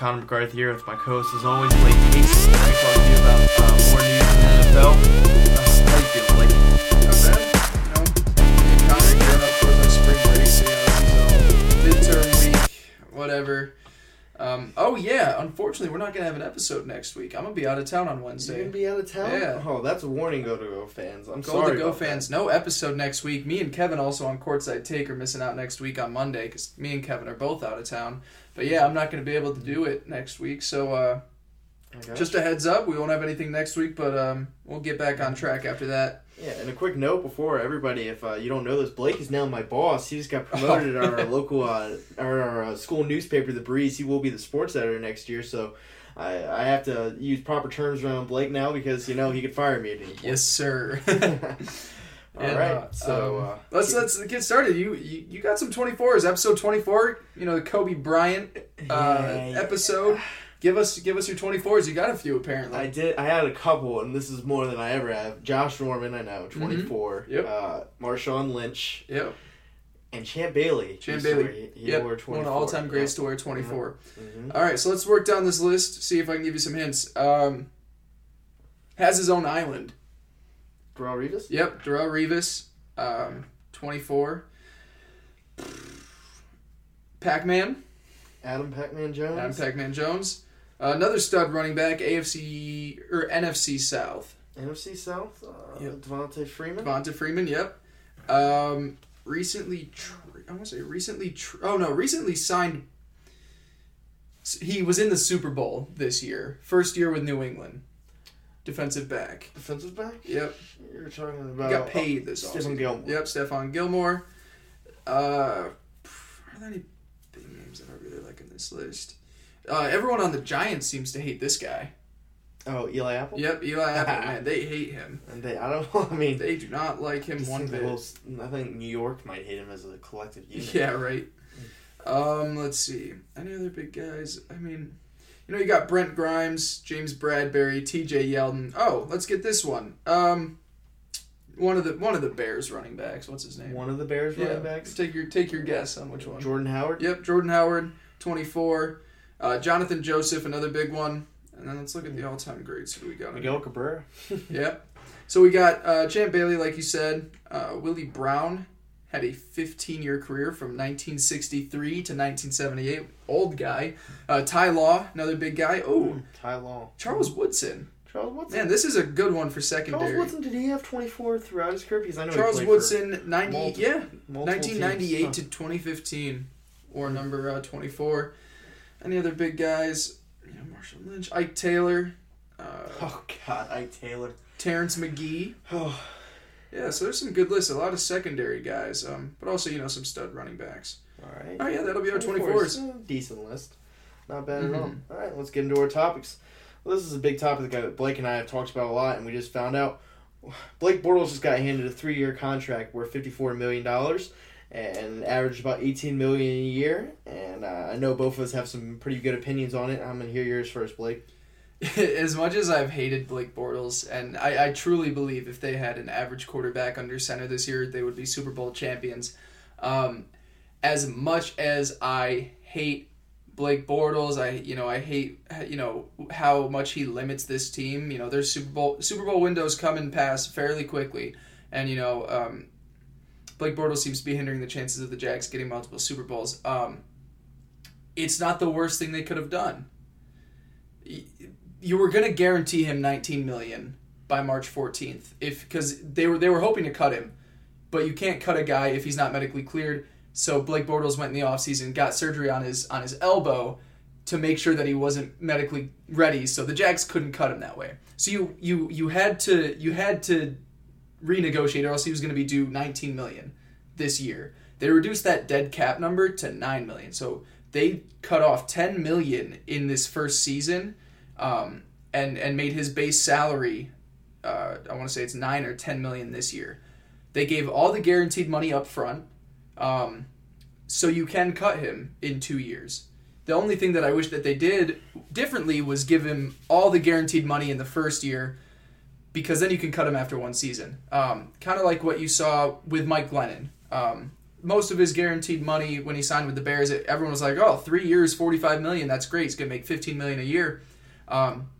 Connor McCarthy here with my co-host as always, Blake Pace. Me talk to you about uh, more news in the NFL. Uh, how you feeling, Blake? Not bad. You know, and Connor gearing up our spring break, you know, midterm week, whatever. Um, oh yeah, unfortunately, we're not gonna have an episode next week. I'm gonna be out of town on Wednesday. You're gonna be out of town? Yeah. Oh, that's a warning, Go to Go fans. I'm Go sorry. to Go fans, no episode next week. Me and Kevin also on Courtside Take are missing out next week on Monday because me and Kevin are both out of town. But yeah, I'm not gonna be able to do it next week. So uh, that. Just a heads up, we won't have anything next week, but um, we'll get back on track after that. Yeah, and a quick note before everybody, if uh, you don't know this, Blake is now my boss. He just got promoted at our local, uh, our, our uh, school newspaper, The Breeze. He will be the sports editor next year, so I, I have to use proper terms around Blake now because you know he could fire me at any point. Yes, sir. All And, right, uh, so um, uh, let's let's get started. You you, you got some 24s, episode 24. You know the Kobe Bryant uh, Yeah, episode. Give us give us your 24s. You got a few apparently. I did. I had a couple, and this is more than I ever have. Josh Norman, I know, twenty four. Mm-hmm. Yep. Uh, Marshawn Lynch yep. and Champ Bailey. Champ Bailey. He, he Yep. wore One twenty of the all-time greats to wear 24. Mhm. All right, so let's work down this list. See if I can give you some hints. Um, has his own island. Darrelle Revis. Yep, Darrelle Revis, um, 24. Pac-Man. Adam Pac-Man Jones. Adam Pac-Man Jones. Another stud running back, AFC or NFC South. NFC South. Uh, Yep. Devonta Freeman. Devonta Freeman. Yep. Um, recently, tr- I want to say recently. Tr- oh no, recently signed. He was in the Super Bowl this year, first year with New England. Defensive back. Defensive back. Yep. You're talking He about. got paid this offseason. Gilmore. Yep, Stephon Gilmore. Uh, are there any big names that I really like in this list? Uh, everyone on the Giants seems to hate this guy. Oh, Eli Apple. Yep, Eli Apple, man, they hate him. And they, I don't know. I mean, They do not like him one bit. whole- I think New York might hate him as a collective unit. Yeah, right. Um, let's see. Any other big guys? I mean, you know, you got Brent Grimes, James Bradberry, T.J. Yeldon. Oh, let's get this one. Um, one of the one of the Bears running backs. What's his name? One of the Bears yeah, running backs. take your take your guess on which one. Jordan Howard. Yep, Jordan Howard, twenty four. Uh, Johnathan Joseph, another big one. And then let's look at the all time greats. Who we got? Miguel Cabrera. Yep. So we got uh, Champ Bailey, like you said. Uh, Willie Brown had a 15 year career from 1963 to 1978. Old guy. Uh, Ty Law, another big guy. Oh, Ty Law. Charles Woodson. Charles Woodson. Man, this is a good one for secondary. Charles. Woodson. Did he have 24 throughout his career? Because I know Charles Woodson, 90, multiple- yeah, multiple 1998 teams. to 2015, or number uh, 24. Any other big guys? You know, Marshawn Lynch, Ike Taylor, uh, Oh God, Ike Taylor. Terrence McGee. Oh, Yeah, so there's some good lists. A lot of secondary guys, um, but also you know some stud running backs. all right. Oh yeah, that'll be our 24 is 24s. decent list. Not bad at all. All right, let's get into our topics. Well, this is a big topic that Blake and I have talked about a lot, and we just found out Blake Bortles just got handed a three-year contract worth fifty-four million dollars, and averaged about eighteen million a year. And uh, I know both of us have some pretty good opinions on it. I'm gonna hear yours first, Blake. as much as I've hated Blake Bortles, and I, I truly believe if they had an average quarterback under center this year, they would be Super Bowl champions. Um, as much as I hate Blake Bortles, I you know I hate you know how much he limits this team. You know their Super Bowl Super Bowl windows come and pass fairly quickly, and you know um, Blake Bortles seems to be hindering the chances of the Jags getting multiple Super Bowls. Um, it's not the worst thing they could have done. You were going to guarantee him 19 million by March 14th if cuz they were they were hoping to cut him but you can't cut a guy if he's not medically cleared. So Blake Bortles went in the offseason got surgery on his on his elbow to make sure that he wasn't medically ready so the Jags couldn't cut him that way. So you you you had to you had to renegotiate or else he was going to be due 19 million this year they reduced that dead cap number to 9 million so they cut off 10 million in this first season um, and and made his base salary. Uh, I want to say it's nine or ten million this year. They gave all the guaranteed money up front, um, so you can cut him in two years. The only thing that I wish that they did differently was give him all the guaranteed money in the first year, because then you can cut him after one season. Um, kind of like what you saw with Mike Glennon. Um, most of his guaranteed money when he signed with the Bears, it, everyone was like, "Oh, three years, forty-five million. That's great. He's gonna make fifteen million a year." Um,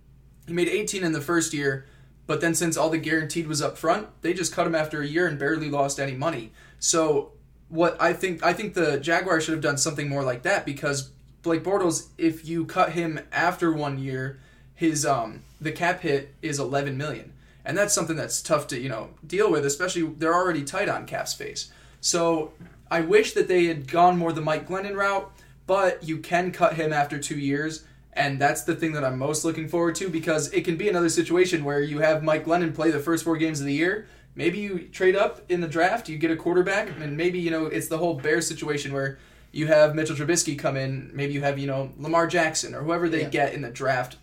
he made eighteen in the first year, but then since all the guaranteed was up front, they just cut him after a year and barely lost any money. So what I think I think the Jaguars should have done something more like that because Blake Bortles, if you cut him after one year, his um the cap hit is eleven million. And that's something that's tough to, you know, deal with, especially they're already tight on cap space. So I wish that they had gone more the Mike Glennon route, but you can cut him after two years. And that's the thing that I'm most looking forward to because it can be another situation where you have Mike Glennon play the first four games of the year. Maybe you trade up in the draft, you get a quarterback, and maybe, you know, it's the whole Bears situation where you have Mitchell Trubisky come in, maybe you have, you know, Lamar Jackson or whoever they Yeah. get in the draft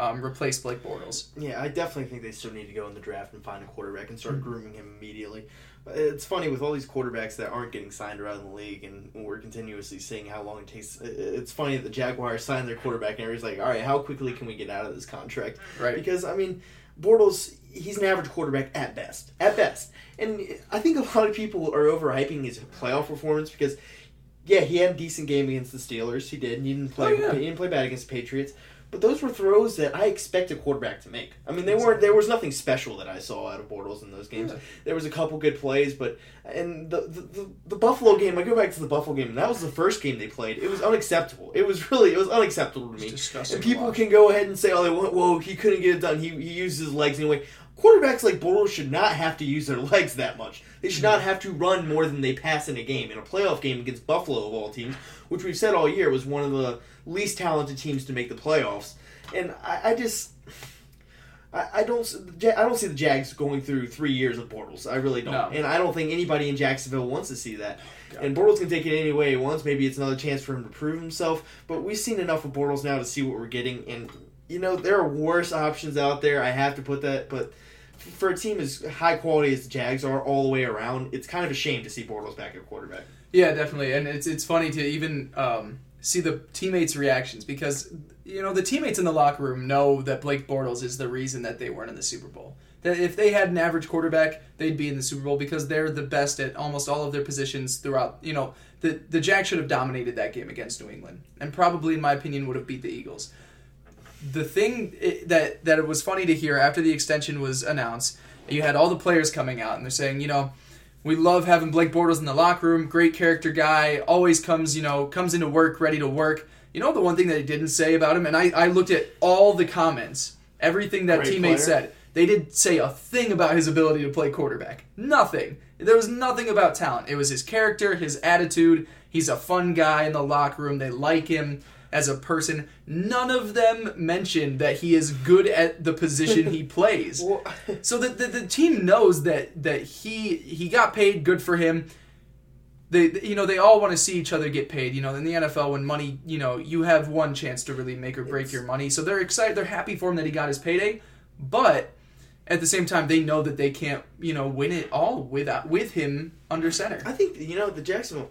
um, replace Blake Bortles. Yeah, I definitely think they still need to go in the draft and find a quarterback and start grooming him immediately. But it's funny with all these quarterbacks that aren't getting signed around the league, and we're continuously seeing how long it takes. It's funny that the Jaguars signed their quarterback, and everybody's like, "All right, how quickly can we get out of this contract?" Right. Because I mean, Bortles, he's an average quarterback at best, at best, and I think a lot of people are overhyping his playoff performance because. Yeah, he had a decent game against the Steelers. He did. He didn't play. Oh, yeah. He didn't play bad against the Patriots. But those were throws that I expect a quarterback to make. I mean, they weren't. There was nothing special that I saw out of Bortles in those games. Yeah. There was a couple good plays, but and the, the the the Buffalo game. I go back to the Buffalo game, and that was the first game they played. It was unacceptable. It was really it was unacceptable to It's me. disgusting And people can go ahead and say, "Oh, they went, whoa, he couldn't get it done. He he used his legs anyway." Quarterbacks like Bortles should not have to use their legs that much. They should not have to run more than they pass in a game. In a playoff game against Buffalo of all teams, which we've said all year was one of the least talented teams to make the playoffs, and I, I just. I, I don't. s- the Ja- I don't see the Jags going through three years of Bortles. I really don't, No. and I don't think anybody in Jacksonville wants to see that. God. And Bortles can take it any way he wants. Maybe it's another chance for him to prove himself. But we've seen enough of Bortles now to see what we're getting. And you know there are worse options out there. I have to put that. But for a team as high quality as the Jags are all the way around, it's kind of a shame to see Bortles back at quarterback. Yeah, definitely, and it's it's funny to even um, see the teammates' reactions because you know the teammates in the locker room know that Blake Bortles is the reason that they weren't in the Super Bowl. That if they had an average quarterback, they'd be in the Super Bowl because they're the best at almost all of their positions throughout. You know, the the Jags should have dominated that game against New England, and probably, in my opinion, would have beat the Eagles. The thing i- that that it was funny to hear after the extension was announced, you had all the players coming out and they're saying, you know, we love having Blake Bortles in the locker room. Great character guy. Always comes, you know, comes into work ready to work. You know the one thing that they didn't say about him, and I, I looked at all the comments, everything that Great teammates player. said. They didn't say a thing about his ability to play quarterback. Nothing. There was nothing about talent. It was his character, his attitude. He's a fun guy in the locker room. They like him as a person. None of them mentioned that he is good at the position he plays. So the, the, the team knows that that he he got paid. Good for him. They you know they all want to see each other get paid. You know in the NFL when money you know you have one chance to really make or break It's- your money. So they're excited. They're happy for him that he got his payday, but at the same time they know that they can't you know win it all without with him under center. I think you know the Jacksonville.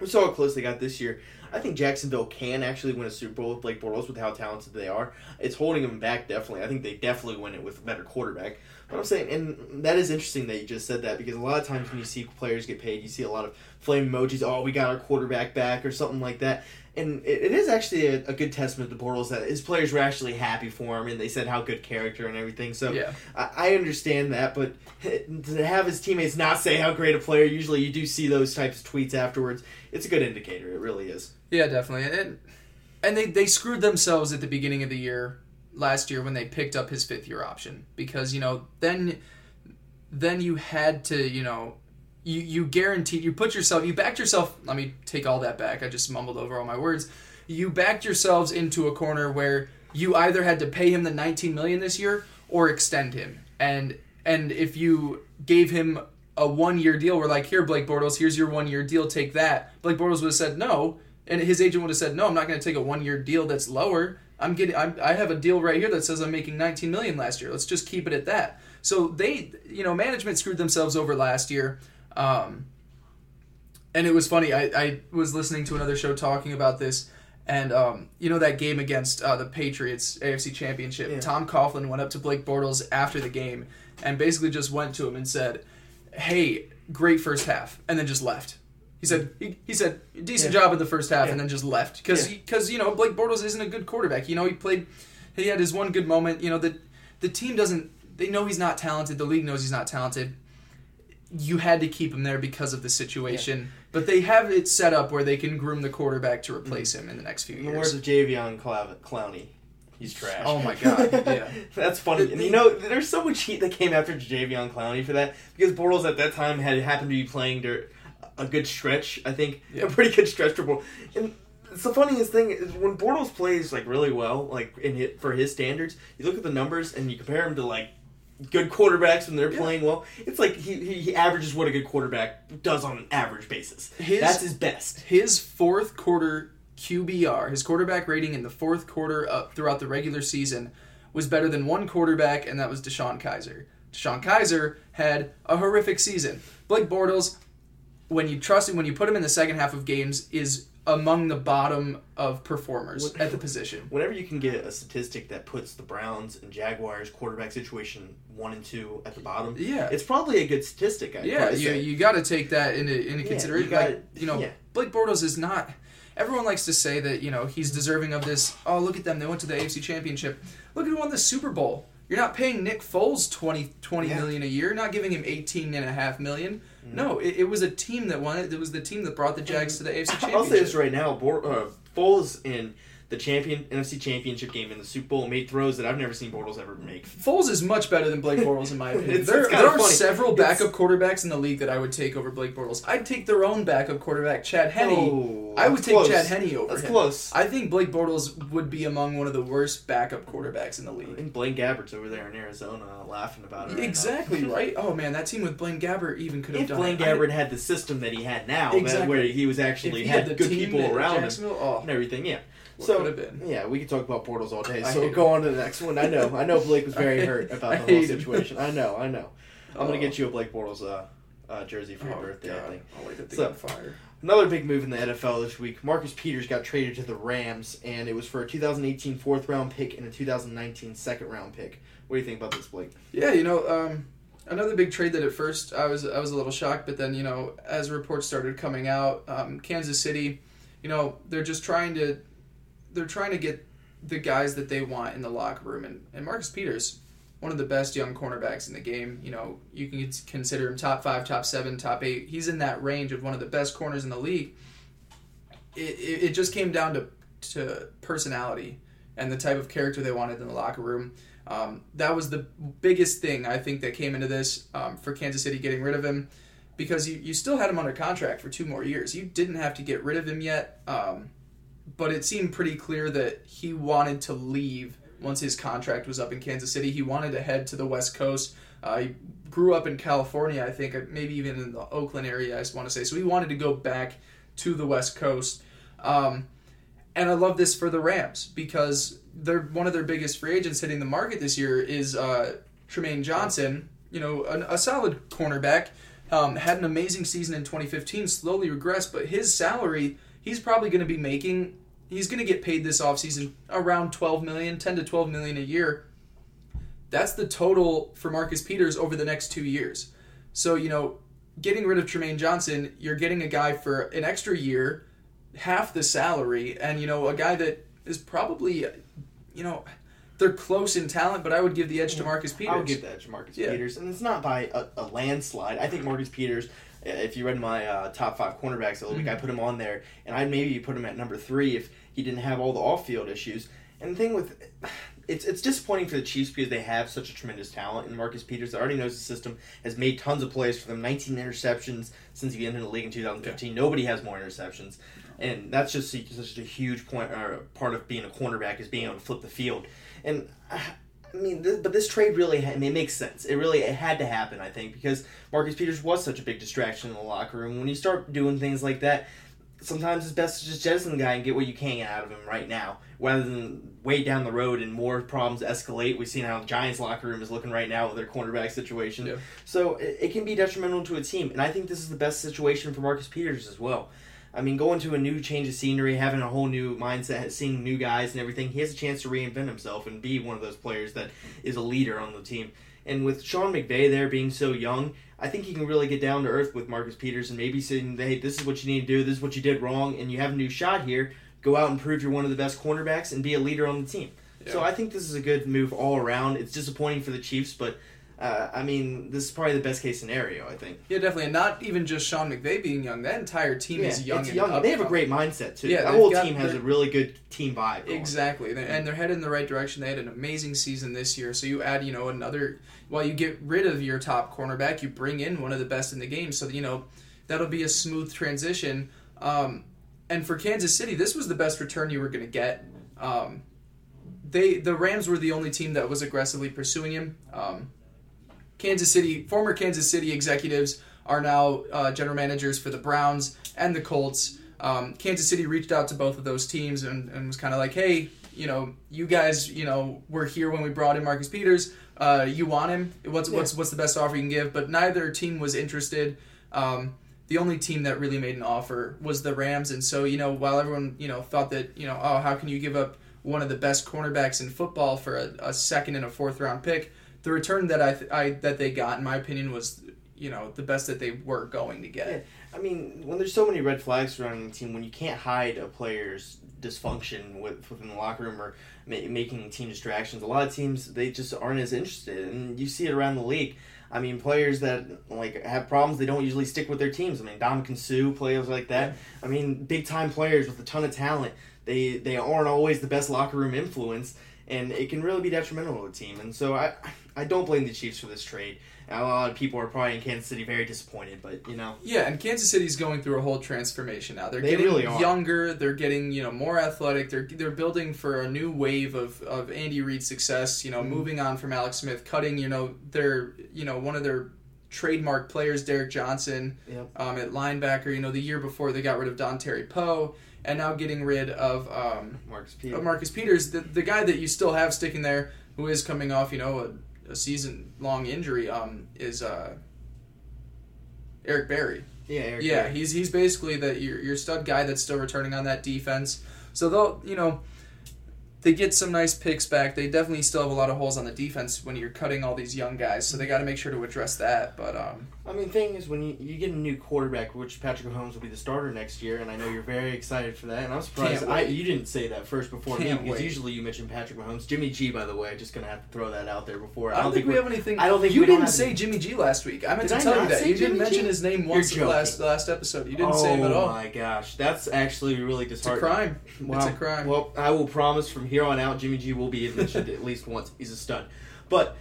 We saw how close they got this year. I think Jacksonville can actually win a Super Bowl with Blake Bortles with how talented they are. It's holding them back definitely. I think they definitely win it with a better quarterback. But I'm saying, and that is interesting that you just said that because a lot of times when you see players get paid, you see a lot of flame emojis. Oh, we got our quarterback back or something like that. And it, it is actually a, a good testament to Bortles that his players were actually happy for him and they said how good character and everything. So Yeah. I, I understand that, but to have his teammates not say how great a player, usually you do see those types of tweets afterwards. It's a good indicator. It really is. Yeah, definitely. And and they they screwed themselves at the beginning of the year last year when they picked up his fifth year option because you know then then you had to you know you you guaranteed you put yourself you backed yourself let me take all that back i just mumbled over all my words. You backed yourselves into a corner where you either had to pay him the 19 million this year or extend him. And and if you gave him a one year deal we're like here blake bortles here's your one year deal take that. Blake bortles would have said no and his agent would have said no i'm not going to take a one year deal that's lower i'm getting I'm, i have a deal right here that says i'm making 19 million last year let's just keep it at that so they you know management screwed themselves over last year um, and it was funny. I, I was listening to another show talking about this, and um, you know that game against uh, the Patriots AFC Championship. Yeah. Tom Coughlin went up to Blake Bortles after the game and basically just went to him and said, "Hey, great first half," and then just left. He said he, he said decent Yeah. job in the first half Yeah. and then just left because because you know Blake Bortles isn't a good quarterback. You know he played he had his one good moment. You know the the team doesn't they know he's not talented. The league knows he's not talented. You had to keep him there because of the situation, but they have it set up where they can groom the quarterback to mm-hmm. replace him in the next few In the words years. of Jadeveon Clowney, he's trash. Oh my God, yeah. That's funny. The- and you know, there's so much heat that came after Jadeveon Clowney for that because Bortles at that time had happened to be playing dur- a good stretch. I think Yeah. a pretty good stretch for Bortles. And it's the funniest thing is when Bortles plays like really well, like in hit for his standards, you look at the numbers and you compare him to like good quarterbacks when they're Yeah. playing well. It's like he, he he averages what a good quarterback does on an average basis. His- That's his best. his fourth quarter QBR, his quarterback rating in the fourth quarter up throughout the regular season was better than one quarterback, and that was DeShone Kizer. DeShone Kizer had a horrific season. Blake Bortles, when you trust him, when you put him in the second half of games, is among the bottom of performers at the position. Whenever you can get a statistic that puts the Browns and Jaguars quarterback situation one and two at the bottom, Yeah. it's probably a good statistic. I'd Yeah, you, say. you got to take that into into Yeah, consideration. you gotta- like you know, yeah. Blake Bortles is not. Everyone likes to say that you know he's deserving of this. Oh, look at them! They went to the AFC Championship. Look at who won the Super Bowl. You're not paying Nick Foles 20, 20 Yeah. million a year. Not giving him eighteen and a half million. Mm. No, it, it was a team that won it. It was the team that brought the Jags to the AFC Championship. I'll say this right now: Bor- uh, Foles in the champion NFC Championship game in the Super Bowl made throws that I've never seen Bortles ever make. Foles is much better than Blake Bortles in my opinion. It's- there it's there are funny. several It's- backup quarterbacks in the league that I would take over Blake Bortles. I'd take their own backup quarterback, Chad Henne. Oh, I would take close. Chad Henne over That's him. close. I think Blake Bortles would be among one of the worst backup quarterbacks in the I league. think Blaine Gabbert's over there in Arizona laughing about it. right now. Exactly right. Oh man, that team with Blaine Gabbert even could have If done Blaine it. Gabbert had the system that he had now, that- Exactly. where he was actually had, the good people around him oh, and everything, yeah. What so could have been? yeah, we could talk about Bortles all day. So go on to the next one. I know, I know. Blake was very hurt about I the whole him. situation. I know, I know. I'm gonna Oh. get you a Blake Bortles uh, uh, jersey for your Oh, birthday. I think. I'll light that thing So- on fire. Another big move in the NFL this week. Marcus Peters got traded to the Rams, and it was for a 2018 fourth round pick and a 2019 second round pick. What do you think about this, Blake? Yeah, you know, um, another big trade that at first I was I was a little shocked, but then you know as reports started coming out, um, Kansas City, you know they're just trying to they're trying to get the guys that they want in the locker room, and, and Marcus Peters, one of the best young cornerbacks in the game. You know you can consider him top five, top seven, top eight. He's in that range of one of the best corners in the league. It, it, it just came down to to personality and the type of character they wanted in the locker room. Um, that was the biggest thing I think that came into this um, for Kansas City getting rid of him because you, you still had him under contract for two more years. You didn't have to get rid of him yet, um, but it seemed pretty clear that he wanted to leave once his contract was up in Kansas City. He wanted to head to the West Coast. Uh, he grew up in California, I think, uh, maybe even in the Oakland area, I just want to say. So he wanted to go back to the West Coast. Um, and I love this for the Rams because they're one of their biggest free agents hitting the market this year is uh, Trumaine Johnson. You know, an, a solid cornerback. Um, had an amazing season in 2015, slowly regressed, but his salary, he's probably going to be making, he's going to get paid this offseason around 12 million, 10 to 12 million a year. That's the total for Marcus Peters over the next two years. So, you know, getting rid of Trumaine Johnson, you're getting a guy for an extra year, half the salary, and, you know, a guy that is probably, you know, they're close in talent, but I would give the edge to Marcus Peters. I would give that to Marcus Yeah. Peters, and it's not by a, a landslide. I think Marcus Peters. Uh, If you read my uh, top five cornerbacks of the week, I Mm-hmm. put him on there, and I'd maybe put him at number three if he didn't have all the off-field issues. And the thing with it's it's disappointing for the Chiefs because they have such a tremendous talent, and Marcus Peters already knows the system, has made tons of plays for them, 19 interceptions since he entered the league in 2015. Nobody has more interceptions, and that's just such a huge point or part of being a cornerback is being able to flip the field. And uh, I mean, th- but this trade really, I mean, it makes sense. It really it had to happen, I think, because Marcus Peters was such a big distraction in the locker room. When you start doing things like that, sometimes it's best to just jettison the guy and get what you can out of him right now, rather than wait down the road and more problems escalate. We've seen how the Giants' locker room is looking right now with their cornerback situation. Yeah. So it, it can be detrimental to a team, and I think this is the best situation for Marcus Peters as well. I mean, going to a new change of scenery, having a whole new mindset, seeing new guys and everything, he has a chance to reinvent himself and be one of those players that is a leader on the team. And with Sean McVay there being so young, I think he can really get down to earth with Marcus Peters and maybe saying, hey, this is what you need to do, this is what you did wrong, and you have a new shot here. Go out and prove you're one of the best cornerbacks and be a leader on the team. Yeah. So I think this is a good move all around. It's disappointing for the Chiefs, but uh, I mean, this is probably the best case scenario. I think. Yeah, definitely, and not even just Sean McVay being young. That entire team yeah, is young. It's young. They have a great mindset too. Yeah, that whole team has a really good team vibe. Going. Exactly, and they're headed in the right direction. They had an amazing season this year. So you add, you know, another. While you get rid of your top cornerback, you bring in one of the best in the game. So you know, that'll be a smooth transition. Um, and for Kansas City, this was the best return you were going to get. Um, they the Rams were the only team that was aggressively pursuing him. Um, Kansas City, former Kansas City executives are now uh, general managers for the Browns and the Colts. Um, Kansas City reached out to both of those teams and, and was kind of like, hey, you know, you guys, you know, were here when we brought in Marcus Peters. Uh, you want him? What's yeah. what's what's the best offer you can give? But neither team was interested. Um, the only team that really made an offer was the Rams, and so you know, while everyone you know thought that you know, oh, how can you give up one of the best cornerbacks in football for a, a second and a fourth round pick? The return that I, th- I that they got, in my opinion, was you know the best that they were going to get. Yeah. I mean, when there's so many red flags surrounding the team, when you can't hide a player's dysfunction with, within the locker room or ma- making team distractions, a lot of teams they just aren't as interested, and you see it around the league. I mean, players that like have problems, they don't usually stick with their teams. I mean, Dom Suh, players like that. I mean, big time players with a ton of talent. They they aren't always the best locker room influence, and it can really be detrimental to the team. And so I I don't blame the Chiefs for this trade. a lot of people are probably in Kansas City very disappointed, but you know. Yeah, and Kansas City's going through a whole transformation now. They're they getting really younger. They're getting you know more athletic. They're they're building for a new wave of, of Andy Reid success. You know, mm-hmm. moving on from Alex Smith, cutting you know their you know one of their trademark players, Derrick Johnson, yep. um, at linebacker. You know, the year before they got rid of Dontari Poe, and now getting rid of um, Marcus Peters. Marcus Peters, the, the guy that you still have sticking there, who is coming off, you know, a season long injury um, is uh, Eric Berry. Yeah, Eric yeah, Berry. he's he's basically the your, your stud guy that's still returning on that defense. So they'll you know they get some nice picks back. They definitely still have a lot of holes on the defense when you're cutting all these young guys. So they got to make sure to address that. But um, I mean, thing is, when you, you get a new quarterback, which Patrick Mahomes will be the starter next year, and I know you're very excited for that. And I'm surprised I, you didn't say that first before Can't me because wait. usually you mention Patrick Mahomes. Jimmy G, by the way, just gonna have to throw that out there before. I don't, I don't think, think, we have anything. I don't think you didn't say Jimmy G last week. I meant Did to tell you that you didn't mention his name once in the last last episode. You didn't oh, say him at all. Oh my gosh, that's actually really disheartening. It's a crime. Wow. It's a crime. Well, I will promise from here on out, Jimmy G will be mentioned at least once. He's a stud. But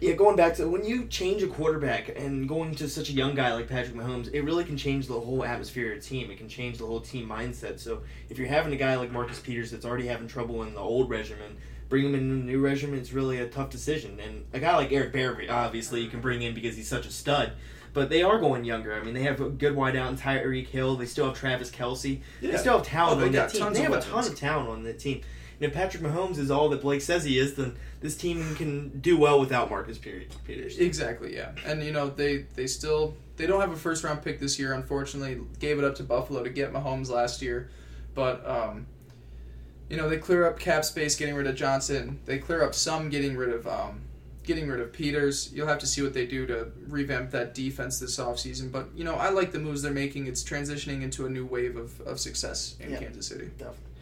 yeah, going back to when you change a quarterback and going to such a young guy like Patrick Mahomes, it really can change the whole atmosphere of a team. It can change the whole team mindset. So if you're having a guy like Marcus Peters that's already having trouble in the old regimen, bring him in the new regimen, it's really a tough decision. And a guy like Eric Berry, obviously, you can bring in because he's such a stud. But they are going younger. I mean, they have a good wideout in Tyreek Hill. They still have Travis Kelce. Yeah. They still have talent oh, on that team. They have a ton of talent on that team if Patrick Mahomes is all that Blake says he is, then this team can do well without Marcus Peters. Exactly, yeah. And you know they they still they don't have a first round pick this year. Unfortunately, gave it up to Buffalo to get Mahomes last year, but um, you know they clear up cap space getting rid of Johnson. They clear up some getting rid of um, getting rid of Peters. You'll have to see what they do to revamp that defense this offseason. But, you know, I like the moves they're making. It's transitioning into a new wave of, of success in yeah, Kansas City. Definitely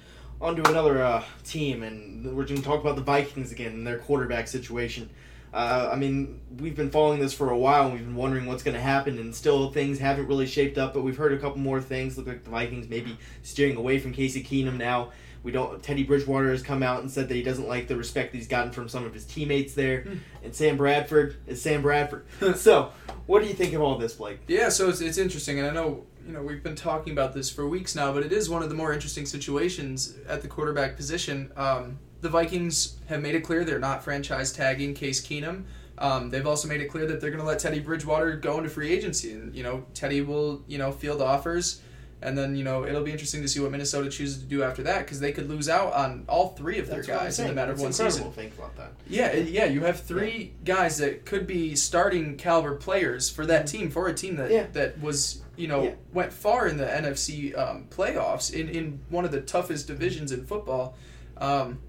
on to another uh, team, and we're going to talk about the Vikings again and their quarterback situation. Uh, I mean, we've been following this for a while, and we've been wondering what's going to happen, and still things haven't really shaped up. But we've heard a couple more things. Look like the Vikings maybe steering away from Case Keenum now. We don't. Teddy Bridgewater has come out and said that he doesn't like the respect that he's gotten from some of his teammates there, mm. and Sam Bradford is Sam Bradford. so, what do you think of all this, Blake? Yeah, so it's, it's interesting, and I know you know we've been talking about this for weeks now, but it is one of the more interesting situations at the quarterback position. Um, the Vikings have made it clear they're not franchise tagging Case Keenum. Um, they've also made it clear that they're going to let Teddy Bridgewater go into free agency, and you know Teddy will you know field offers, And then you know it'll be interesting to see what Minnesota chooses to do after that because they could lose out on all three of their That's what guys in the matter of one season. Think about that. Yeah, yeah, you have three guys that could be starting caliber players for that team for a team that Yeah. that was you know Yeah. went far in the NFC um, playoffs in in one of the toughest divisions in football. Um,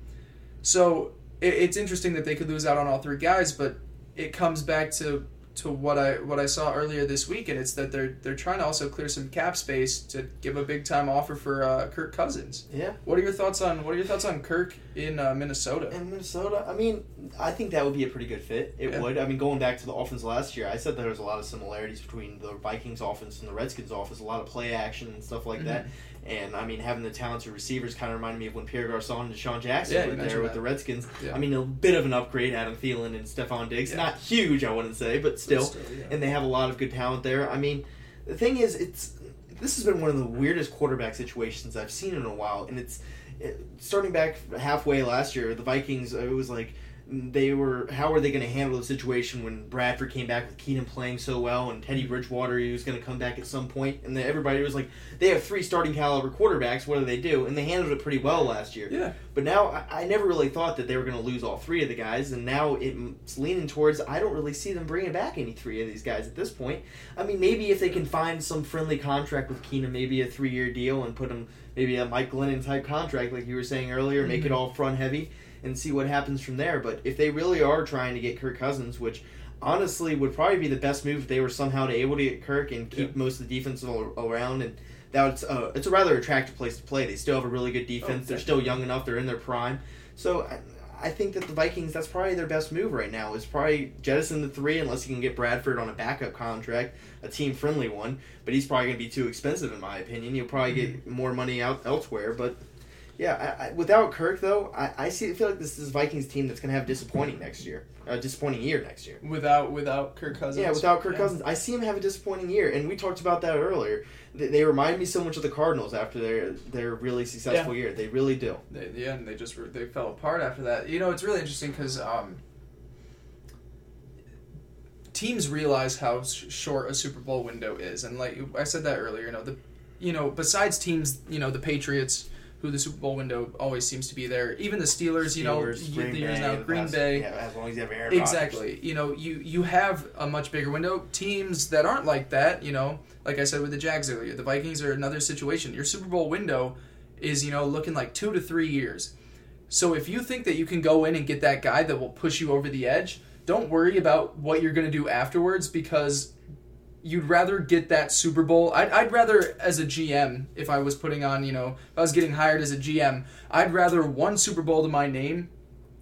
so it, it's interesting that they could lose out on all three guys, but it comes back to to what I what I saw earlier this week, and it's that they're they're trying to also clear some cap space to give a big time offer for uh, Kirk Cousins. Yeah. What are your thoughts on what are your thoughts on Kirk in uh, Minnesota? In Minnesota, I mean, I think that would be a pretty good fit. It Yeah. would. I mean, going back to the offense last year, I said there was a lot of similarities between the Vikings offense and the Redskins offense. A lot of play action and stuff like that. And I mean, having the talented receivers kind of reminded me of when Pierre Garcon and DeSean Jackson Yeah, were there with that. the Redskins. Yeah. I mean, a bit of an upgrade, Adam Thielen and Stefon Diggs. Yeah. Not huge, I wouldn't say, but still. yeah. And they have a lot of good talent there. I mean, the thing is, it's this has been one of the weirdest quarterback situations I've seen in a while, and it's it, starting back halfway last year. The Vikings, it was like they were how are they going to handle the situation when Bradford came back with Keenum playing so well and Teddy Bridgewater he was going to come back at some point and then everybody was like they have three starting caliber quarterbacks what do they do and they handled it pretty well last year Yeah. but now I, I never really thought that they were going to lose all three of the guys, and now it's leaning towards I don't really see them bringing back any three of these guys at this point. I mean, maybe if they can find some friendly contract with Keenum, maybe a three year deal, and put him maybe a Mike Glennon type contract, like you were saying earlier, make it Mhm. all front heavy, and see what happens from there. But if they really are trying to get Kirk Cousins, which honestly would probably be the best move if they were somehow to able to get Kirk and keep Yeah. most of the defense all around and. That's uh, it's a rather attractive place to play. They still have a really good defense. Oh, They're still young enough. They're in their prime. So I, I think that the Vikings, that's probably their best move right now. Is probably jettison the three unless you can get Bradford on a backup contract, a team friendly one. But he's probably going to be too expensive in my opinion. You'll probably get more money out elsewhere. But yeah, I, I, without Kirk though, I, I see. I feel like this is Vikings team that's going to have disappointing next year, a disappointing year next year. Without without Kirk Cousins. Yeah, without Kirk Yeah. Cousins, I see him have a disappointing year, and we talked about that earlier. They, they remind me so much of the Cardinals after their their really successful year. They really do. They, yeah, and they just were, they fell apart after that. You know, it's really interesting because um, teams realize how sh- short a Super Bowl window is, and like I said that earlier, you know the, you know besides teams, you know the Patriots, who the Super Bowl window always seems to be there. Even the Steelers, you know, Green the years Bay, now, Green past- Bay. Yeah, as long as you have Aaron. Exactly. You know, you you have a much bigger window. Teams that aren't like that, you know, like I said with the Jags earlier, the Vikings are another situation. Your Super Bowl window is, you know, looking like 2 to 3 years. So if you think that you can go in and get that guy that will push you over the edge, don't worry about what you're going to do afterwards because you'd rather get that Super Bowl. I'd, I'd rather, as a GM, if I was putting on, you know, if I was getting hired as a GM, I'd rather one Super Bowl to my name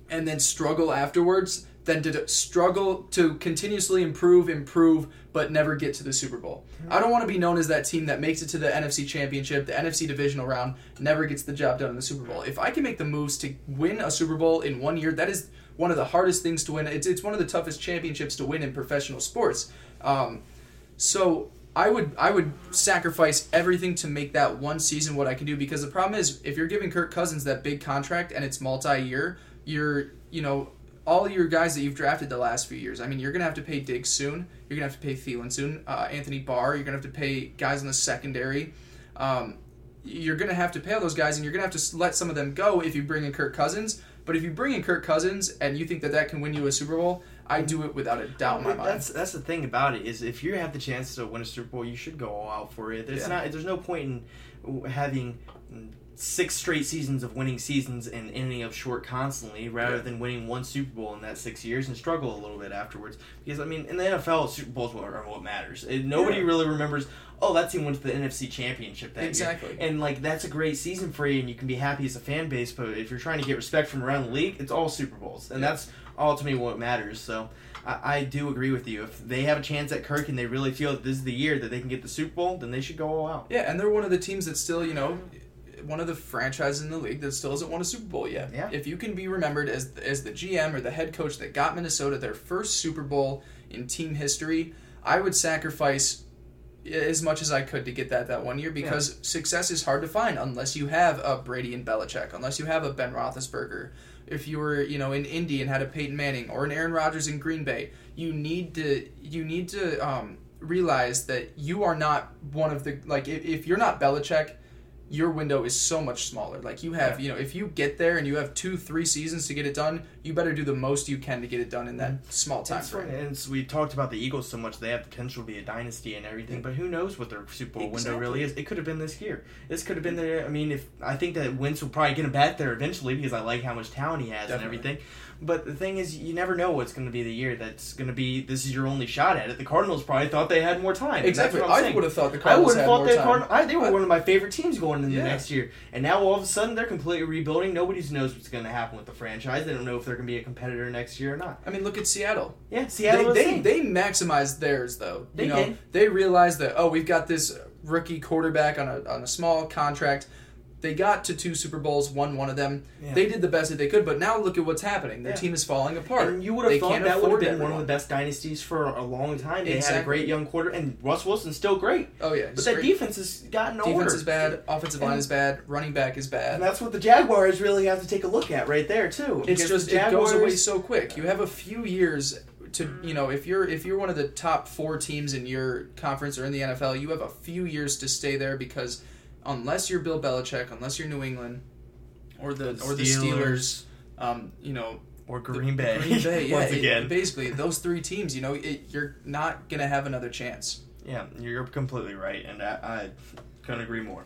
and then struggle afterwards than to struggle to continuously improve, improve, but never get to the Super Bowl. I don't want to be known as that team that makes it to the NFC Championship, the NFC divisional round, never gets the job done in the Super Bowl. If I can make the moves to win a Super Bowl in one year, that is one of the hardest things to win. It's, it's one of the toughest championships to win in professional sports. Um, so I would I would sacrifice everything to make that one season what I can do because the problem is if you're giving Kirk Cousins that big contract and it's multi-year, you're you know all your guys that you've drafted the last few years. I mean, you're gonna have to pay Diggs soon. You're gonna have to pay Thielen soon. Uh, Anthony Barr. You're gonna have to pay guys in the secondary. Um, you're gonna have to pay all those guys, and you're gonna have to let some of them go if you bring in Kirk Cousins. But if you bring in Kirk Cousins and you think that that can win you a Super Bowl, I do it without a doubt in my mind. That's that's the thing about it is if you have the chance to win a Super Bowl, you should go all out for it. There's Yeah. not there's no point in having six straight seasons of winning seasons and ending up short constantly, rather Yeah. than winning one Super Bowl in that six years and struggle a little bit afterwards. Because I mean, in the NFL, Super Bowls are what matters. And nobody Yeah. really remembers. Oh, that team went to the NFC Championship that Exactly. year, and like that's a great season for you, and you can be happy as a fan base. But if you're trying to get respect from around the league, it's all Super Bowls, and Yeah. that's ultimately what matters. So. I, I do agree with you. If they have a chance at Kirk and they really feel that this is the year that they can get the Super Bowl, then they should go all out. Yeah, and they're one of the teams that still, you know, one of the franchises in the league that still hasn't won a Super Bowl yet. Yeah. If you can be remembered as as the GM or the head coach that got Minnesota their first Super Bowl in team history, I would sacrifice as much as I could to get that that one year because success is hard to find unless you have a Brady and Belichick, unless you have a Ben Roethlisberger. If you were, you know, in Indy and had a Peyton Manning or an Aaron Rodgers in Green Bay, you need to you need to um, realize that you are not one of the like if, if you're not Belichick, your window is so much smaller. Like you have, Yeah. you know, if you get there and you have two, three seasons to get it done, you better do the most you can to get it done in that mm-hmm. small time frame. right. And we talked about the Eagles so much; they have potential to be a dynasty and everything. But who knows what their Super Bowl window really is? It could have been this year. This could have been mm. the. I mean, if I think that Wentz will probably get him back there eventually because I like how much talent he has and everything. But the thing is, you never know what's going to be the year that's going to be. This is your only shot at it. The Cardinals probably thought they had more time. Exactly. I saying. would have thought the I Cardinals would have had thought more the time. Cardinals. I, they were I- one of my favorite teams going into Yeah. the next year, and now all of a sudden they're completely rebuilding. Nobody knows what's going to happen with the franchise. They don't know if they're going to be a competitor next year or not. I mean, look at Seattle. Yeah, Seattle. they, they, they maximized theirs though. They you know, did. they realized that oh, we've got this rookie quarterback on a on a small contract. They got to two Super Bowls, won one of them. Yeah. They did the best that they could, but now look at what's happening. Their Yeah. team is falling apart. And you would have They thought that would have been one of the best dynasties for a long time. They had a great young quarter, and Russ Wilson's still great. Oh yeah, But that great. defense has gotten older. defense is bad, offensive line is bad, running back is bad. And that's what the Jaguars really have to take a look at right there too. It's just the it goes away so quick. You have a few years to you know if you're if you're one of the top four teams in your conference or in the NFL, you have a few years to stay there because unless you're Bill Belichick, unless you're New England or the or the Steelers, um, you know or Green Bay. Green Bay, yeah, once it- again. basically those three teams, you know, it, you're not gonna have another chance. yeah, you're completely right, and I, I couldn't agree more.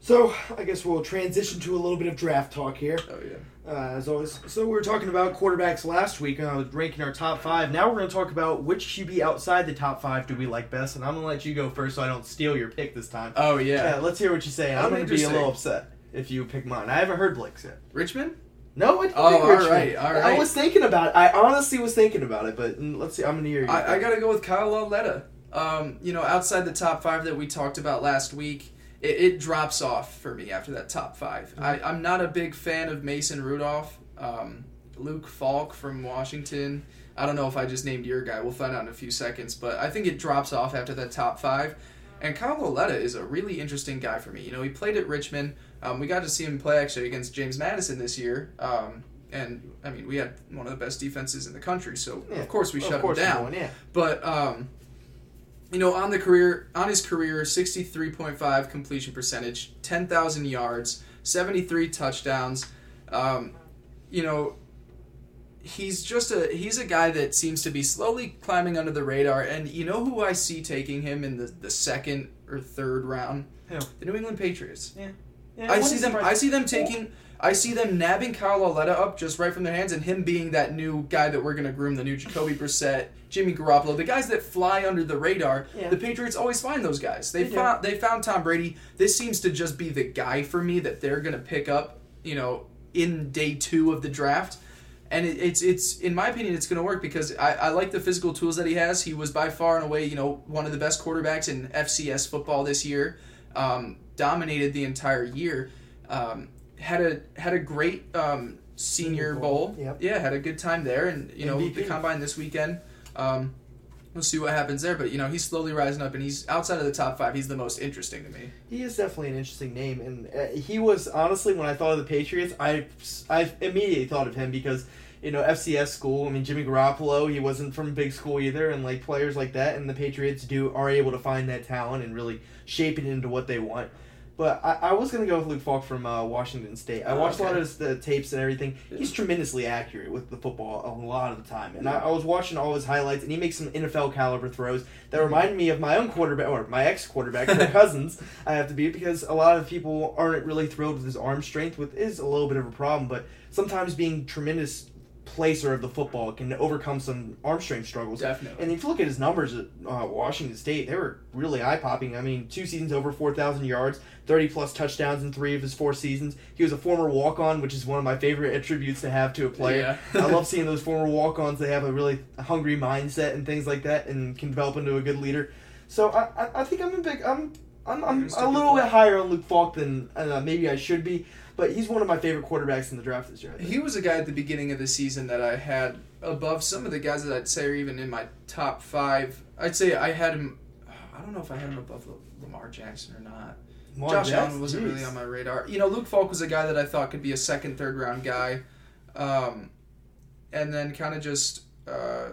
So I guess we'll transition to a little bit of draft talk here. Oh yeah. Uh, as always, so we were talking about quarterbacks last week, uh, ranking our top five. Now we're going to talk about which QB outside the top five do we like best, and I'm going to let you go first so I don't steal your pick this time. Oh Yeah, yeah. let's hear what you say. I'm I'm going to be a little upset if you pick mine. I haven't heard Blake's yet. Richmond. No, I didn't Oh, all Richmond. right, all I was thinking about it. I honestly was thinking about it, but mm, let's see. I'm going to hear you. I, I got to go with Kyle Lauletta. Um, you know, outside the top five that we talked about last week, it, it drops off for me after that top 5 I, I'm not a big fan of Mason Rudolph. Um, Luke Falk from Washington. I don't know if I just named your guy. We'll find out in a few seconds. But I think it drops off after that top five. And Kyle Lauletta is a really interesting guy for me. You know, he played at Richmond. Um, we got to see him play actually against James Madison this year. Um, and I mean, we had one of the best defenses in the country, so Yeah, of course we of shut course him down. going, yeah. But um, you know, on the career, on his career, sixty three point five completion percentage, ten thousand yards, seventy three touchdowns. Um, you know, he's just a he's a guy that seems to be slowly climbing under the radar. And you know who I see taking him in the, the second or third round? Who? The New England Patriots. Yeah, I see them. I see them taking. I see them nabbing Kyle Lauletta up just right from their hands, and him being that new guy that we're gonna groom, the new Jacoby Brissett, Jimmy Garoppolo, the guys that fly under the radar. Yeah. The Patriots always find those guys. They, They do. found. They found Tom Brady. This seems to just be the guy for me that they're gonna pick up. You know, in day two of the draft. And it, it's it's in my opinion it's going to work because I, I like the physical tools that he has. He was by far and away you know one of the best quarterbacks in FCS football this year. Um, dominated the entire year. Um, had a had a great um, senior Bowl, bowl. yep. Yeah, had a good time there, and you know the combine this weekend. Um, we'll see what happens there, but you know he's slowly rising up, and he's outside of the top five. He's the most interesting to me. He is definitely an interesting name, and uh, he was honestly when I thought of the Patriots, I I immediately thought of him because you know FCS school. I mean Jimmy Garoppolo, he wasn't from big school either, and like players like that, and the Patriots do are able to find that talent and really shape it into what they want. But I, I was gonna go with Luke Falk from uh, Washington State. I watched a lot of his the tapes and everything. Yeah. He's tremendously accurate with the football a lot of the time, and I, I was watching all his highlights, and he makes some NFL caliber throws that remind me of my own quarterback or my ex quarterback, Kirk Cousins. I have to be because a lot of people aren't really thrilled with his arm strength, which is a little bit of a problem. But sometimes being tremendous placer of the football can overcome some arm strength struggles. Definitely. And if you look at his numbers at uh, Washington State, they were really eye popping. I mean, two seasons over 4,000 yards, 30 plus touchdowns in three of his four seasons. He was a former walk on, which is one of my favorite attributes to have to a player. Yeah. I love seeing those former walk ons. They have a really hungry mindset and things like that and can develop into a good leader. So I, I, I think I'm a big. I'm, I'm, I'm a little bit higher on Luke Falk than uh, maybe I should be, but he's one of my favorite quarterbacks in the draft this year. He was a guy at the beginning of the season that I had above some of the guys that I'd say are even in my top five. I'd say I had him. I don't know if I had him above Lamar Jackson or not. Lamar Josh Jackson, Allen wasn't really on my radar. You know, Luke Falk was a guy that I thought could be a second, third round guy, um, and then kind of just uh,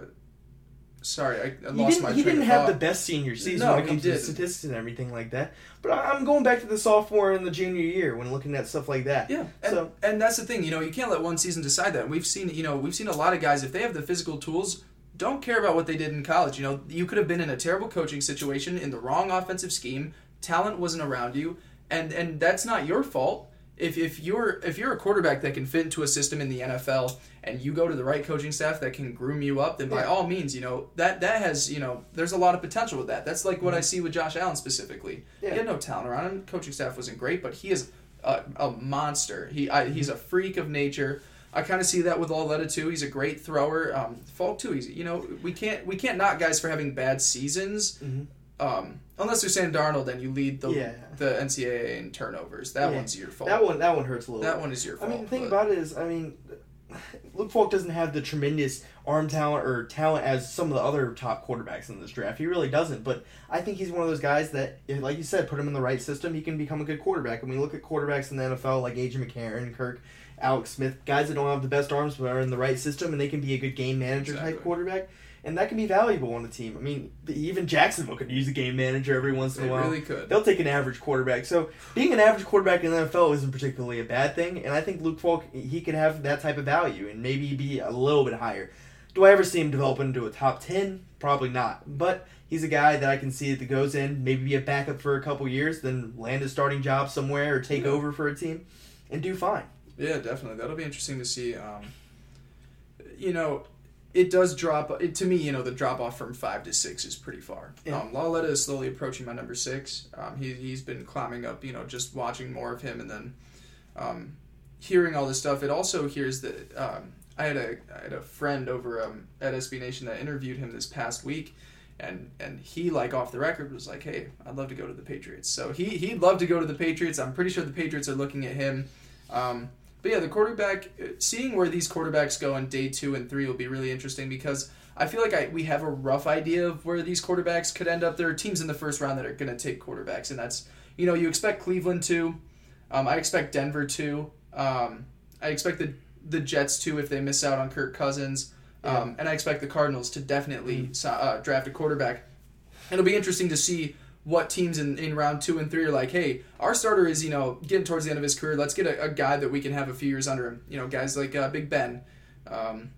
sorry, I, I lost my he didn't have the best senior season No, when it he comes to statistics and everything like that. But I- I'm going back to the sophomore and the junior year when looking at stuff like that. Yeah, and, So- and that's the thing. You know, you can't let one season decide that. We've seen, you know, we've seen a lot of guys if they have the physical tools, don't care about what they did in college. You know, you could have been in a terrible coaching situation in the wrong offensive scheme. Talent wasn't around you, and and that's not your fault. If, if you're if you're a quarterback that can fit into a system in the NFL and you go to the right coaching staff that can groom you up, then by Yeah. all means, you know that that has you know there's a lot of potential with that. That's like what I see with Josh Allen specifically. Mm-hmm. Yeah. He had no talent around him. Coaching staff wasn't great, but he is a, a monster. He I, he's a freak of nature. I kind of see that with Lauletta too. He's a great thrower. Um, Falk too. He's you know we can't we can't knock guys for having bad seasons. Mhm. Um, unless you're Sam Darnold, and you lead the Yeah. the NCAA in turnovers. That Yeah. one's your fault. That one that one hurts a little. That bit. one is your fault. I mean, the thing but- about it is, I mean, Luke Falk doesn't have the tremendous arm talent or talent as some of the other top quarterbacks in this draft. He really doesn't. But I think he's one of those guys that, like you said, put him in the right system, he can become a good quarterback. And we look at quarterbacks in the NFL like AJ McCarron, Kirk, Alex Smith, guys that don't have the best arms but are in the right system and they can be a good game manager Exactly. type quarterback. And that can be valuable on a team. I mean, even Jacksonville could use a game manager every once in They a while. really could. They'll take an average quarterback. So being an average quarterback in the NFL isn't particularly a bad thing, and I think Luke Falk he could have that type of value and maybe be a little bit higher. Do I ever see him develop into a top ten? Probably not. But he's a guy that I can see that goes in, maybe be a backup for a couple years, then land a starting job somewhere or take Yeah. over for a team and do fine. Yeah, definitely. That'll be interesting to see. Um, you know, it does drop. It, to me, you know, the drop off from five to six is pretty far. Yeah. Um, Lauletta is slowly approaching my number six. Um, he he's been climbing up. You know, just watching more of him and then um, hearing all this stuff. It also hears that um, I had a I had a friend over um, at SB Nation that interviewed him this past week. And, and he like off the record was like, hey, I'd love to go to the Patriots. So he he'd love to go to the Patriots. I'm pretty sure the Patriots are looking at him. Um, but yeah, the quarterback, uh, seeing where these quarterbacks go on day two and three will be really interesting because I feel like I, we have a rough idea of where these quarterbacks could end up. There are teams in the first round that are going to take quarterbacks, and that's you know you expect Cleveland to, um, I expect Denver to, um, I expect the the Jets to if they miss out on Kirk Cousins, um, and I expect the Cardinals to definitely si- uh, draft a quarterback. It'll be interesting to see what teams in, in round two and three are like, hey, our starter is, you know, getting towards the end of his career. Let's get a, a guy that we can have a few years under him. You know, guys like uh, Big Ben, um,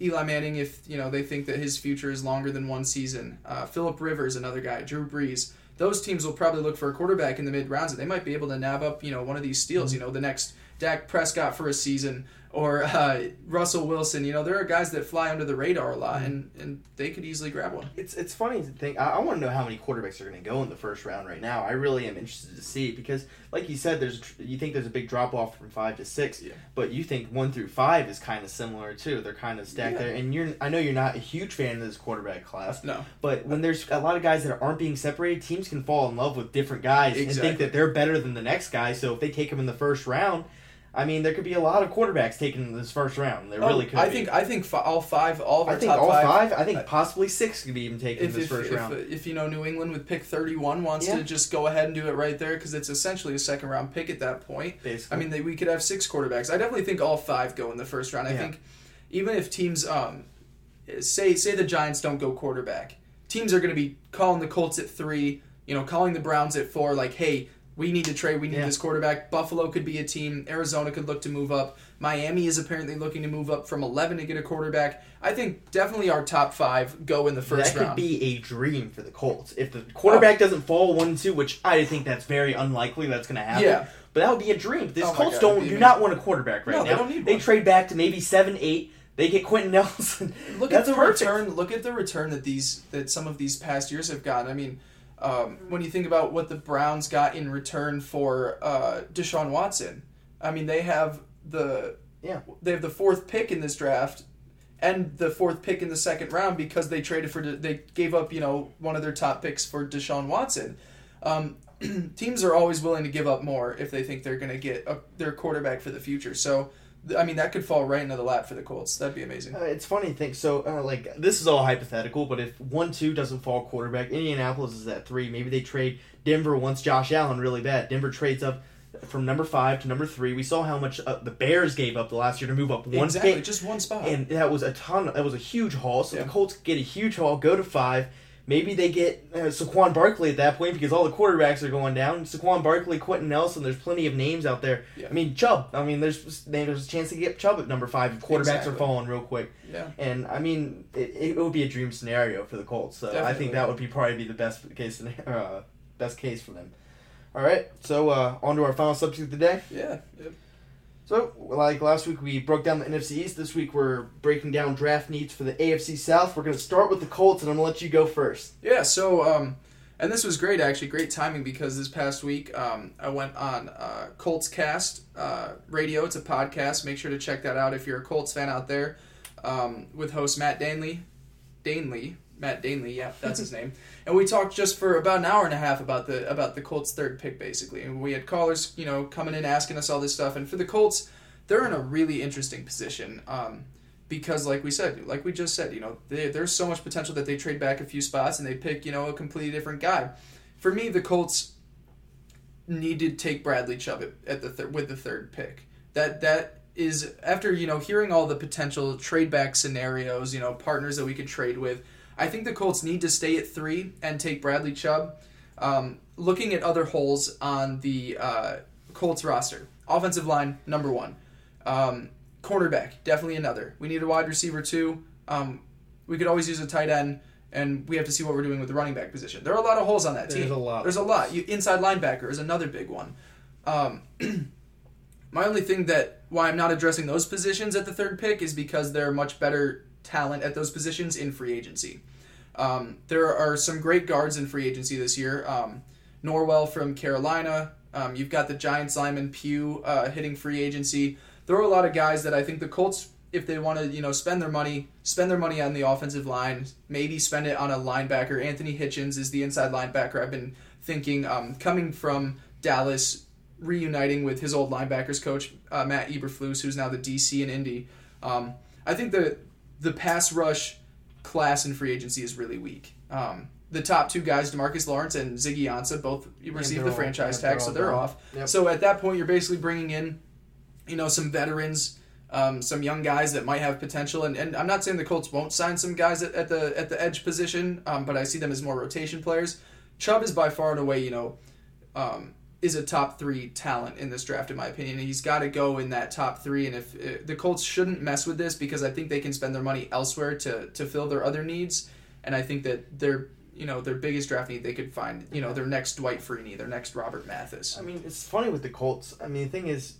Eli Manning, if, you know, they think that his future is longer than one season. Uh, Philip Rivers, another guy. Drew Brees. Those teams will probably look for a quarterback in the mid rounds, and they might be able to nab up, you know, one of these steals. You know, the next Dak Prescott for a season or uh, Russell Wilson. You know, there are guys that fly under the radar a lot, and, and they could easily grab one. It's it's funny to think. I, I want to know how many quarterbacks are going to go in the first round right now. I really am interested to see because, like you said, there's you think there's a big drop off from five to six, Yeah. but you think one through five is kind of similar too. They're kind of stacked Yeah. there, and you're I know you're not a huge fan of this quarterback class, No. but when there's a lot of guys that aren't being separated, teams can fall in love with different guys and think that they're better than the next guy. So if they take them in the first round. I mean, there could be a lot of quarterbacks taken in this first round. There really Oh, could. I be. think I think fi- all five, all of our I think top all five. five. I think I- possibly six could be even taken in this if, first if, round. if you know New England with pick thirty one wants Yeah. to just go ahead and do it right there because it's essentially a second round pick at that point. Basically. I mean, they, we could have six quarterbacks. I definitely think all five go in the first round. I Yeah. think even if teams um, say say the Giants don't go quarterback, teams are going to be calling the Colts at three. You know, calling the Browns at four. Like, hey, we need to trade. We need Yeah. this quarterback. Buffalo could be a team. Arizona could look to move up. Miami is apparently looking to move up from eleven to get a quarterback. I think definitely our top five go in the first that could round. be a dream for the Colts if the quarterback oh. doesn't fall one two, which I think that's very unlikely. That's going to happen. Yeah. but that would be a dream. These Oh Colts God, don't do amazing. not want a quarterback right No, now. they don't need one. trade back to maybe seven, eight. They get Quenton Nelson. Look That's at the perfect. return. Look at the return that these that some of these past years have gotten. I mean, um, when you think about what the Browns got in return for uh, Deshaun Watson, I mean they have the Yeah. they have the fourth pick in this draft and the fourth pick in the second round because they traded for they gave up you know one of their top picks for Deshaun Watson. Um, teams are always willing to give up more if they think they're going to get a, their quarterback for the future. So. I mean that could fall right into the lap for the Colts. That'd be amazing. Uh, it's funny to think. So, uh, like, this is all hypothetical, but if one two doesn't fall quarterback, Indianapolis is at three. Maybe they trade Denver wants Josh Allen really bad. Denver trades up from number five to number three. We saw how much uh, the Bears gave up the last year to move up one exactly, pick, just one spot. and that was a ton. That was a huge haul. So Yeah. the Colts get a huge haul, go to five. Maybe they get uh, Saquon Barkley at that point because all the quarterbacks are going down. Saquon Barkley, Quenton Nelson. There's plenty of names out there. Yeah. I mean Chubb. I mean there's there's a chance to get Chubb at number five. if Quarterbacks Exactly. are falling real quick. yeah, And I mean, it, it would be a dream scenario for the Colts. So I think that would be probably be the best case uh, best case for them. All right, so uh, on to our final subject of the day. yeah, yeah. So, like last week, we broke down the NFC East. This week, we're breaking down draft needs for the AFC South. We're going to start with the Colts, and I'm going to let you go first. Yeah, so um, and this was great actually, great timing because this past week um, I went on uh, Colts Cast uh, Radio. It's a podcast. Make sure to check that out if you're a Colts fan out there. Um, with host Matt Danley, Danley, Matt Danley, yeah, that's his name. And we talked just for about an hour and a half about the about the Colts' third pick, basically. And we had callers, you know, coming in asking us all this stuff. And for the Colts, they're in a really interesting position. Um, because like we said like we just said you know they, there's so much potential that they trade back a few spots and they pick you know a completely different guy for me the colts need to take bradley chubb at, the thir- with the third pick that that is after you know hearing all the potential trade back scenarios you know partners that we could trade with i think the colts need to stay at three and take bradley chubb um, looking at other holes on the uh, colts roster offensive line number one um, cornerback, definitely another. We need a wide receiver too. Um, we could always use a tight end, and we have to see what we're doing with the running back position. There are a lot of holes on that There's team. a lot. There's a lot. You, inside linebacker is another big one. Um, my only thing that why I'm not addressing those positions at the third pick is because they're much better talent at those positions in free agency. Um, there are some great guards in free agency this year. Um, Norwell from Carolina. Um, you've got the Giants lineman Pugh uh, hitting free agency. There are a lot of guys that I think the Colts, if they want to, you know, spend their money, spend their money on the offensive line, maybe spend it on a linebacker. Anthony Hitchens is the inside linebacker. I've been thinking um, coming from Dallas, reuniting with his old linebackers coach uh, Matt Eberflus, who's now the DC in Indy. Um, I think the the pass rush class in free agency is really weak. Um, the top two guys, Demarcus Lawrence and Ziggy Ansah, both received the franchise yeah, tag, they're so they're off. Yep. So at that point, you're basically bringing in, you know, some veterans, um, some young guys that might have potential. And, and I'm not saying the Colts won't sign some guys at, at the at the edge position, um, but I see them as more rotation players. Chubb is by far and away, you know, um, is a top three talent in this draft, in my opinion. And he's got to go in that top three. And if uh, the Colts shouldn't mess with this because I think they can spend their money elsewhere to to fill their other needs. And I think that their you know their biggest draft need they could find you know their next Dwight Freeney, their next Robert Mathis. I mean, it's funny with the Colts. I mean, the thing is,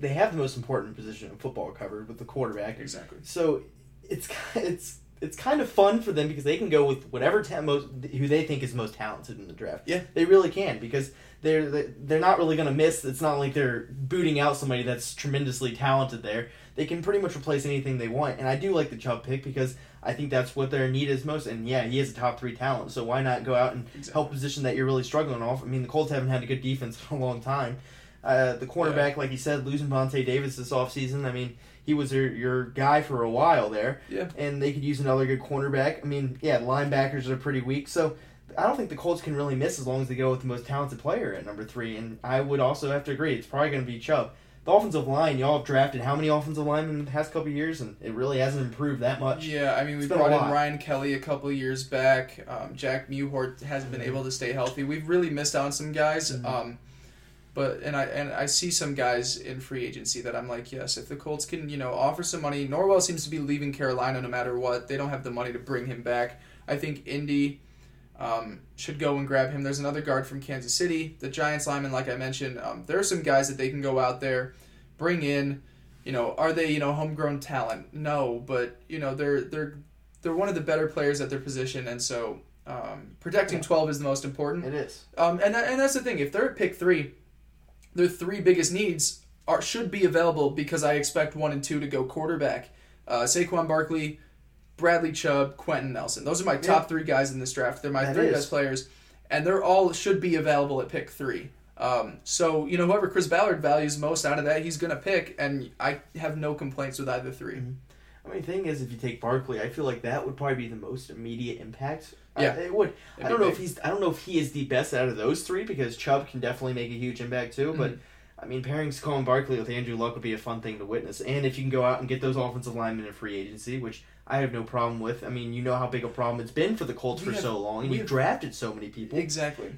they have the most important position in football covered with the quarterback. Exactly. So it's it's it's kind of fun for them because they can go with whatever ta- most who they think is most talented in the draft. Yeah. they really can because they're they're not really going to miss. It's not like they're booting out somebody that's tremendously talented there. They can pretty much replace anything they want, and I do like the Chubb pick because I think that's what their need is most. And yeah, he is a top three talent, so why not go out and Exactly. help a position that you're really struggling off? I mean, the Colts haven't had a good defense in a long time. Uh, the cornerback, like you said, losing Vontae Davis this offseason, I mean, he was your, your guy for a while there. Yeah. And they could use another good cornerback. I mean, yeah, linebackers are pretty weak. So I don't think the Colts can really miss as long as they go with the most talented player at number three. And I would also have to agree, it's probably going to be Chubb. The offensive line, y'all have drafted how many offensive linemen in the past couple of years? And it really hasn't improved that much. Yeah, I mean, we It's been a brought in. Ryan Kelly a couple of years back. Um, Jack Mewhort hasn't been able to stay healthy. We've really missed out on some guys. Mhm. Um, but and I and I see some guys in free agency that I'm like, yes, if the Colts can, you know, offer some money. Norwell seems to be leaving Carolina no matter what. They don't have the money to bring him back. I think Indy um, should go and grab him. There's another guard from Kansas City. The Giants lineman, like I mentioned, um, there are some guys that they can go out there, bring in. You know, are they you know homegrown talent? No, but you know they're they're they're one of the better players at their position, and so um, protecting twelve is the most important. It is. Um, and and that's the thing. If they're at pick three, their three biggest needs are should be available because I expect one and two to go quarterback. Uh, Saquon Barkley, Bradley Chubb, Quenton Nelson. Those are my top three guys in this draft. They're my That three is. best players, and they're all should be available at pick three. Um, so you know whoever Chris Ballard values most out of that, he's gonna pick, and I have no complaints with either 3 Mhm. I mean, the thing is, if you take Barkley, I feel like that would probably be the most immediate impact. Yeah. Uh, it would. I It'd don't know big. if he's. I don't know if he is the best out of those three because Chubb can definitely make a huge impact too. But Mhm. I mean, pairing Saquon Barkley with Andrew Luck would be a fun thing to witness. And if you can go out and get those offensive linemen in free agency, which I have no problem with. I mean, you know how big a problem it's been for the Colts We for have- so long, and you've have- drafted so many people. Exactly.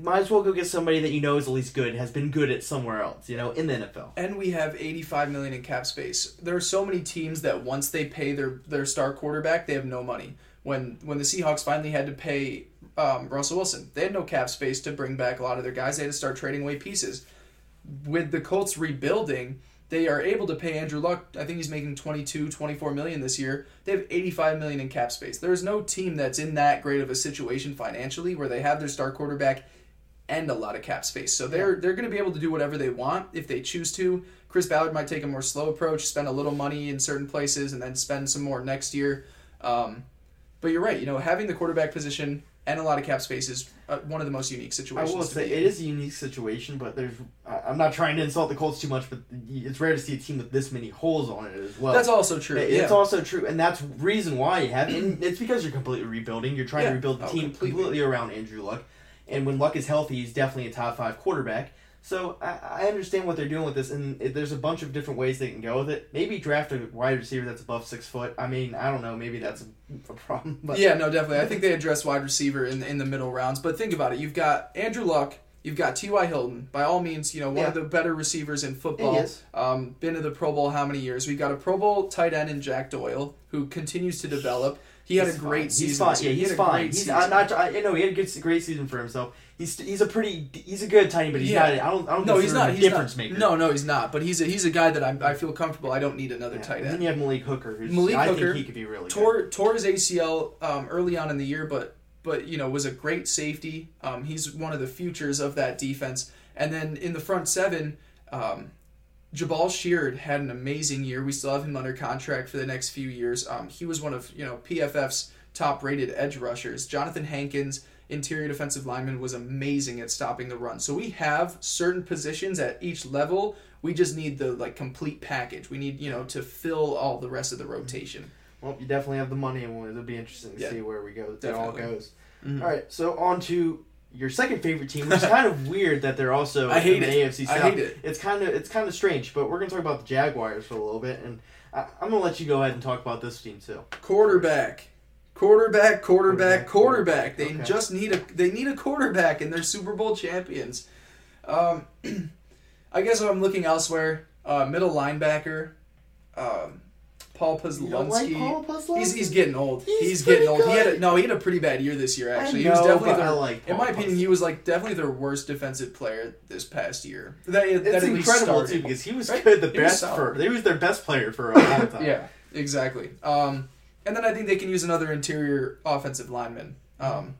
Might as well go get somebody that you know is at least good, has been good at somewhere else, you know, in the NFL. And we have 85 million in cap space. There are so many teams that once they pay their their star quarterback, they have no money. When when the Seahawks finally had to pay um, Russell Wilson, they had no cap space to bring back a lot of their guys. They had to start trading away pieces. With the Colts rebuilding, they are able to pay Andrew Luck. I think he's making 22, 24 million this year. They have 85 million in cap space. There's no team that's in that great of a situation financially where they have their star quarterback and a lot of cap space. So they're they're going to be able to do whatever they want if they choose to. Chris Ballard might take a more slow approach, spend a little money in certain places, and then spend some more next year. Um, but you're right. You know, having the quarterback position and a lot of cap space is uh, one of the most unique situations. I will say it is a unique situation, but there's. I'm not trying to insult the Colts too much, but it's rare to see a team with this many holes on it as well. That's also true. It- yeah. It's also true, and that's reason why you have. And it's because you're completely rebuilding. You're trying Yeah. to rebuild the Oh, team completely. completely around Andrew Luck, and when Luck is healthy, he's definitely a top five quarterback. So I, I understand what they're doing with this, and there's a bunch of different ways they can go with it. Maybe draft a wide receiver that's above six foot. I mean, I don't know. Maybe that's a, a problem. But yeah, no, definitely. I think they address wide receiver in in the middle rounds. But think about it. You've got Andrew Luck. You've got T.Y. Hilton. By all means, you know, one Yeah. of the better receivers in football. Um, been to the Pro Bowl how many years? We've got a Pro Bowl tight end in Jack Doyle who continues to develop. He had He's a great fine. season. He's fine. Yeah, he's a fine. He's season. I'm not. I, know, he had a good, great season for himself. He's he's a pretty. He's a good tight end, but he's Yeah. not. I don't. I don't no, he's not. a He's difference not. maker. No, no, he's not. But he's a he's a guy that I I feel comfortable. I don't need another Yeah. tight And then end. you have Malik Hooker, who's Malik I Hooker think he could be really good. Tore tore his ACL um, early on in the year, but but you know was a great safety. Um, he's one of the futures of that defense. And then in the front seven, um, Jabaal Sheard had an amazing year. We still have him under contract for the next few years. Um, he was one of you know PFF's top rated edge rushers. Johnathan Hankins, interior defensive lineman, was amazing at stopping the run. So we have certain positions at each level. We just need the like complete package. We need you know to fill all the rest of the rotation. Well, you definitely have the money, and it'll be interesting to Yeah. see where we go. It all goes. Mhm. All right, so on to your second favorite team, which is kind of weird that they're also I hate in the it. AFC I South. hate it. It's kind of it's kind of strange, but we're gonna talk about the Jaguars for a little bit, and I, I'm gonna let you go ahead and talk about this team too. Quarterback. Quarterback, quarterback, Quarterback, quarterback. They okay. just need a they need a quarterback and they're Super Bowl champions. Um, I guess if I'm looking elsewhere, uh, middle linebacker, um, Paul don't like Paul? He's, he's getting old. He's He's, getting old. He had a, no, he had a pretty bad year this year. Actually, he was definitely their, like in my opinion, he was like definitely their worst defensive player this past year. That, that It's incredible started. too because he was Right? good, the He was best solid. for. He was their best player for a long time. Yeah, exactly. Um, and then I think they can use another interior offensive lineman. Um,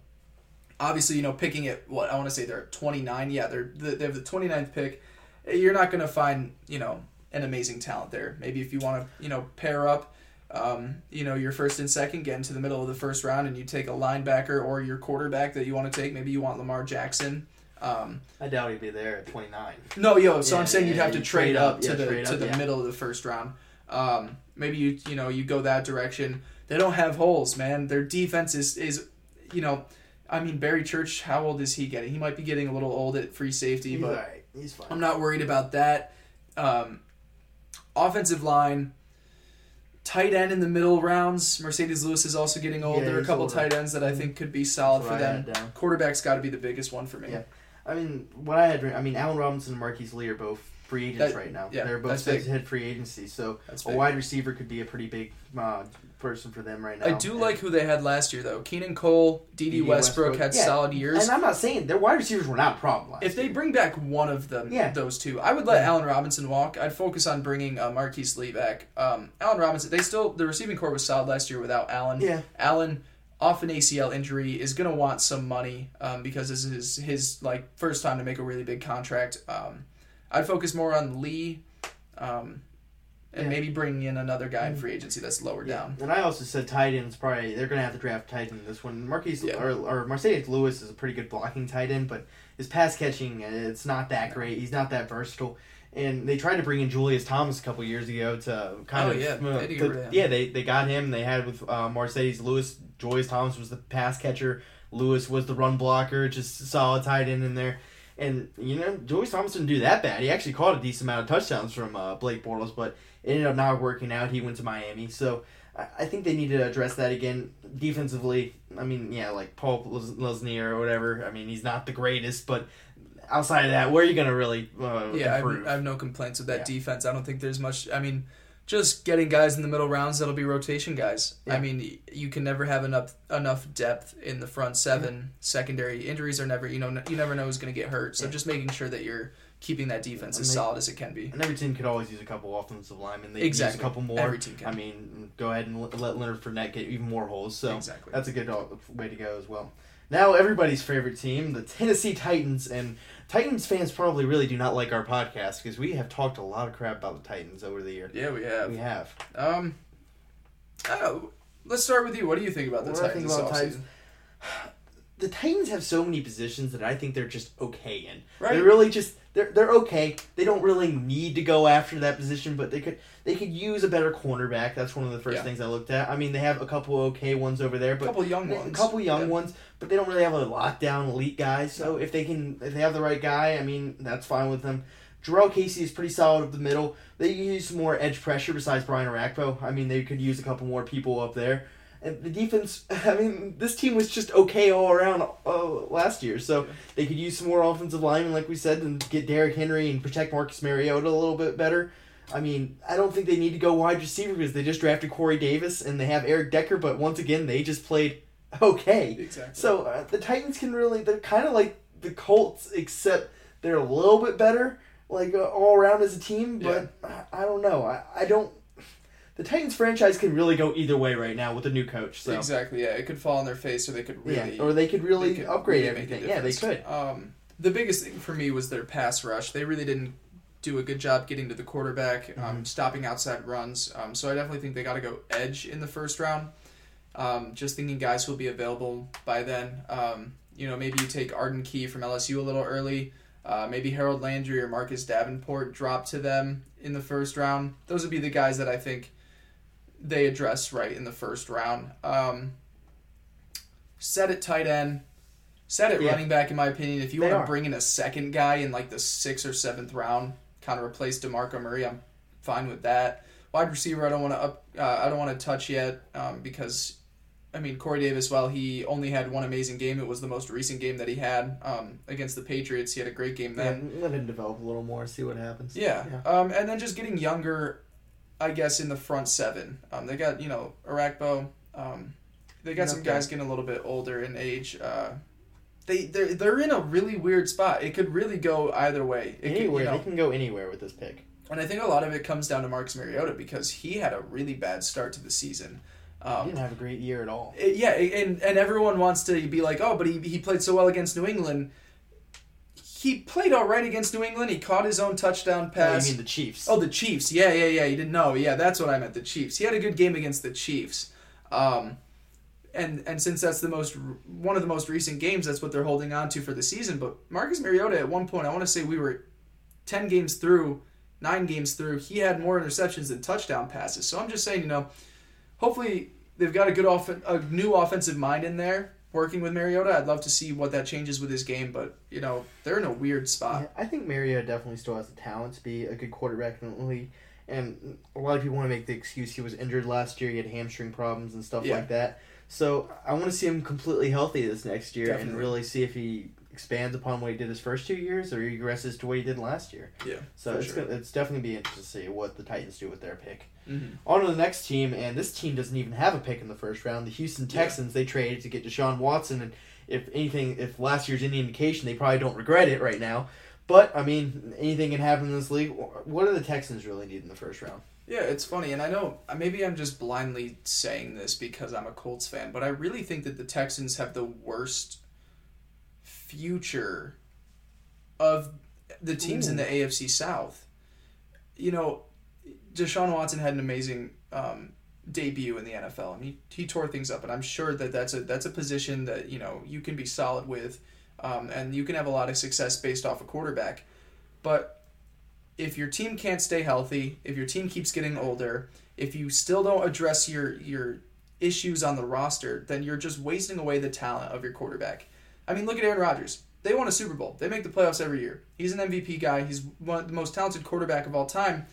obviously, you know, picking at what I want to say they're 29. Yeah, they're they have the 29th pick. You're not going to find you know an amazing talent there. Maybe if you want to you know pair up. Um, you know, your first and second, get into the middle of the first round, and you take a linebacker or your quarterback that you want to take. Maybe you want Lamar Jackson. Um, I doubt he'd be there at 29. no, yo. So Yeah, I'm saying you'd have to trade, trade up, up, to yeah, the to up, the middle of the first round. Um, maybe you you know you go that direction. They don't have holes, man. Their defense is is, you know, I mean Barry Church. How old is he getting? He might be getting a little old at free safety, He's but. He's fine. I'm not worried about that. Um, offensive line. Tight end in the middle rounds. Marcedes Lewis is also getting old. Yeah, there are a couple older. tight ends that I think could be solid for I them. Quarterback's got to be the biggest one for me. Yeah. I mean, what I had, I mean, Allen Robinson and Marquise Lee are both free agents That- right now. yeah, They're both that's set to hit free agency, so a wide receiver could be a pretty big uh, person for them right now. I do And- like who they had last year though. Keelan Cole, Dede Westbrook, Westbrook. had Yeah. solid years. And I'm not saying their wide receivers were not a problem. Last If they bring back one of them, Yeah. those two, I would let Yeah. Allen Robinson walk. I'd focus on bringing uh, Marquise Lee back. Um, Allen Robinson, they still the receiving corps was solid last year without Allen. yeah, Allen off an ACL injury is gonna want some money um, because this is his like first time to make a really big contract. Um, I'd focus more on Lee, um, and Yeah. maybe bringing in another guy in free agency that's lower yeah. down. And I also said tight ends probably they're gonna have to draft tight end in this one. Marquise Yeah. or, or Marcedes Lewis is a pretty good blocking tight end, but his pass catching it's not that great. He's not that versatile. And they tried to bring in Julius Thomas a couple years ago to kind Oh, of yeah. uh, They did to- him. yeah they they got him. They had with uh, Marcedes Lewis. Julius Thomas was the pass catcher. Lewis was the run blocker, just solid tight end in there. And you know, Julius Thomas didn't do that bad. He actually caught a decent amount of touchdowns from uh, Blake Bortles, but it ended up not working out. He went to Miami, so I, think they need to address that again defensively. I mean, yeah, like Paul Lesnier or whatever. I mean, he's not the greatest, but outside of that, where are you gonna really uh, Yeah, I have. I have no complaints with that Yeah. defense. I don't think there's much. I mean, just getting guys in the middle rounds that'll be rotation guys. Yeah. I mean, you can never have enough enough depth in the front seven. Secondary injuries are never. You know, you never know who's going to get hurt. So Yeah. just making sure that you're keeping that defense And as they- solid as it can be. and every team could always use a couple offensive linemen. They Exactly. use a couple more. Every team can. I mean, go ahead and let Leonard Fournette get even more holes. So exactly. That's a good uh, way to go as well. Now, everybody's favorite team, the Tennessee Titans, and Titans fans probably really do not like our podcast because we have talked a lot of crap about the Titans over the year. yeah, we have. We have. Um, oh, let's start with you. What do you think about the What Titans? about this Titans? The Titans have so many positions that I think they're just okay in. Right. They're really just they're they're okay. They don't really need to go after that position, but they could they could use a better cornerback. That's one of the first Yeah. things I looked at. I mean, they have a couple okay ones over there, A but couple young A ones. couple young Yeah. ones, but they don't really have a lockdown elite guy. So if they can, if they have the right guy, I mean, that's fine with them. Jurrell Casey is pretty solid up the middle. They use some more edge pressure besides Brian Orakpo. I mean, they could use a couple more people up there. And the defense, I mean, this team was just okay all around uh, last year. So they could use some more offensive linemen, like we said, and get Derrick Henry and protect Marcus Mariota a little bit better. I mean, I don't think they need to go wide receiver because they just drafted Corey Davis and they have Eric Decker, but once again, they just played okay. Exactly. So uh, the Titans can really, they're kind of like the Colts, except they're a little bit better, like uh, all around as a team, but I, I don't know. I, I don't. The Titans franchise can really go either way right now with a new coach. So. Exactly. Yeah, it could fall on their face, or they could really. Yeah, or they could really they could upgrade really everything. Yeah, they could. Um, the biggest thing for me was their pass rush. They really didn't do a good job getting to the quarterback, Mm-hmm. um, stopping outside runs. Um, so I definitely think they got to go edge in the first round. Um, just thinking guys will be available by then. Um, you know, maybe you take Arden Key from LSU a little early. Uh, maybe Harold Landry or Marcus Davenport drop to them in the first round. Those would be the guys that I think they address right in the first round. Um, set at tight end, set at Yeah. running back. In my opinion, if you want to bring in a second guy in like the sixth or seventh round, kind of replace Demarco Murray, I'm fine with that. Wide receiver, I don't want to up. Uh, I don't want to touch yet um, because, I mean, Corey Davis. While he only had one amazing game, it was the most recent game that he had um, against the Patriots. He had a great game then. Yeah, let him develop a little more, see what happens. Yeah. Yeah. Um, and then just getting younger, I guess, in the front seven. Um, they got, you know, Orakpo. Um, they got some guys getting a little bit older in age. Uh, they, they're, they're in a really weird spot. It could really go either way. It Anywhere you know, they can go anywhere with this pick. and I think a lot of it comes down to Marcus Mariota because he had a really bad start to the season. he Um, didn't have a great year at all. it- yeah, and and everyone wants to be like, oh, but he, he played so well against New England. He played all right against New England. He caught his own touchdown Oh, pass. you mean the Chiefs? Oh, the Chiefs. Yeah, yeah, yeah. You didn't know. Yeah, that's what I meant. The Chiefs. He had a good game against the Chiefs. Um, and and since that's the most one of the most recent games, that's what they're holding on to for the season. But Marcus Mariota, at one point, I want to say we were ten games through, nine games through. He had more interceptions than touchdown passes. So I'm just saying, you know, hopefully they've got a good off a new offensive mind in there working with Mariota. I'd love to see what that changes with his game, but you know they're in a weird spot. Yeah, I think Mariota definitely still has the talent to be a good quarterback in the league. And a lot of people want to make the excuse he was injured last year. He had hamstring problems and stuff Yeah. like that. So I want to see him completely healthy this next year and really see if he expands upon what he did his first two years or regresses to what he did last year. Yeah, So it's sure. gonna, it's definitely be interesting to see what the Titans do with their pick. Mhm. On to the next team, and this team doesn't even have a pick in the first round. The Houston Yeah. Texans they traded to get Deshaun Watson, and if anything, if last year's any indication, they probably don't regret it right now. But I mean, anything can happen in this league. What do the Texans really need in the first round? Yeah, it's funny, and I know maybe I'm just blindly saying this because I'm a Colts fan, but I really think that the Texans have the worst future of the teams in the AFC South. You know, Deshaun Watson had an amazing um, debut in the NFL, and he, he tore things up, and I'm sure that that's a that's a position that you know you can be solid with, um, and you can have a lot of success based off a quarterback, but if your team can't stay healthy, if your team keeps getting older, if you still don't address your your issues on the roster, then you're just wasting away the talent of your quarterback. I mean, look at Aaron Rodgers. they won a Super Bowl. They make the playoffs every year. He's an MVP guy. He's one of the most talented quarterback of all time.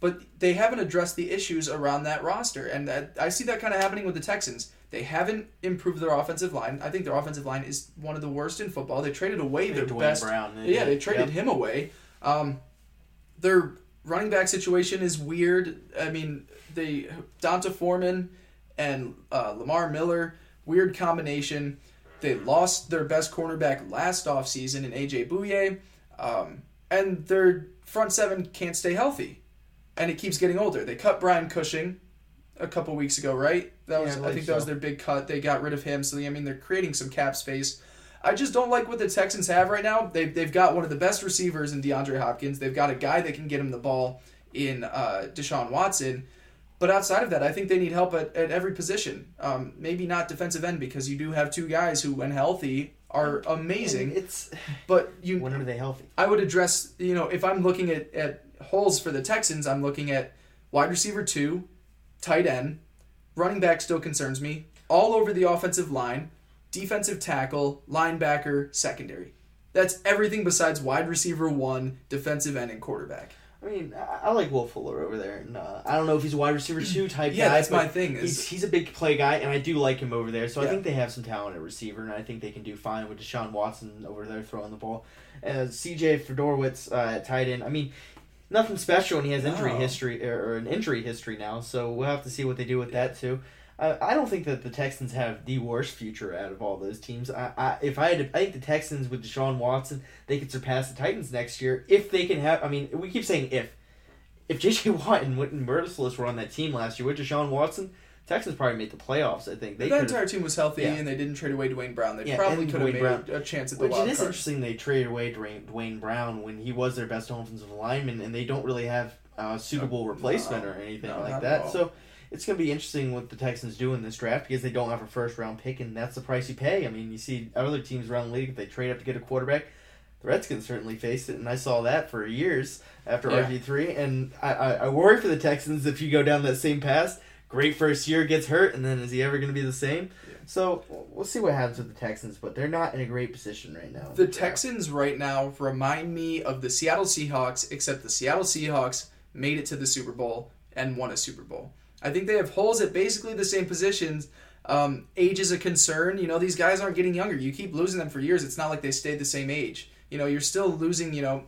But they haven't addressed the issues around that roster, and that, I see that kind of happening with the Texans. They haven't improved their offensive line. I think their offensive line is one of the worst in football. They traded away their Duane best. Brown, yeah, they traded Yep. him away. Um, their running back situation is weird. I mean, they D'Onta Foreman and uh, Lamar Miller, weird combination. They lost their best cornerback last offseason in AJ Bouye, um, and their front seven can't stay healthy, and it keeps getting older. They cut Brian Cushing a couple weeks ago, right? That was Yeah, I think that was their big cut. They got rid of him, so I mean they're creating some cap space. I just don't like what the Texans have right now. They've, they've got one of the best receivers in DeAndre Hopkins. They've got a guy that can get him the ball in uh, Deshaun Watson. But outside of that, I think they need help at, at every position. Um, maybe not defensive end because you do have two guys who, when healthy, are amazing. It's But you, when are they healthy? I would address, you know, if I'm looking at, at holes for the Texans, I'm looking at wide receiver two, tight end, running back still concerns me, all over the offensive line, defensive tackle, linebacker, secondary. That's everything besides wide receiver one, defensive end, and quarterback. I mean, I, like Will Fuller over there, and uh, I don't know if he's a wide receiver two type Yeah, guy. that's my thing. He's, Is he's a big play guy, and I do like him over there. So I think they have some talent at receiver, and I think they can do fine with Deshaun Watson over there throwing the ball. Uh, C.J. Fiedorowicz uh, at tight end. I mean, nothing special, and he has injury No. history or, or an injury history now. So we'll have to see what they do with that too. Uh, I don't think that the Texans have the worst future out of all those teams. I, I if I had, to, I think the Texans with Deshaun Watson, they could surpass the Titans next year if they can have. I mean, we keep saying if if J.J. Watt and Whitney Mercilus were on that team last year with Deshaun Watson, Texans probably made the playoffs. I think they that entire team was healthy, Yeah. and they didn't trade away Duane Brown. They Yeah, probably could have made a chance at the Which wild it is card. interesting they traded away Duane, Duane Brown when he was their best offensive lineman, and they don't really have a suitable replacement no. or anything No, like that. So it's going to be interesting what the Texans do in this draft because they don't have a first round pick, and that's the price you pay. I mean, you see other teams around the league if they trade up to get a quarterback. The Redskins certainly faced it, and I saw that for years after Yeah. RG three. And I, I, I worry for the Texans if you go down that same path. Great first year, gets hurt, and then is he ever going to be the same? Yeah. So we'll see what happens with the Texans, but they're not in a great position right now. The. Texans right now remind me of the Seattle Seahawks, except the Seattle Seahawks made it to the Super Bowl and won a Super Bowl. I think they have holes at basically the same positions. Um, age is a concern. You know, these guys aren't getting younger. You keep losing them for years. It's not like they stayed the same age. You know, you're still losing, you know,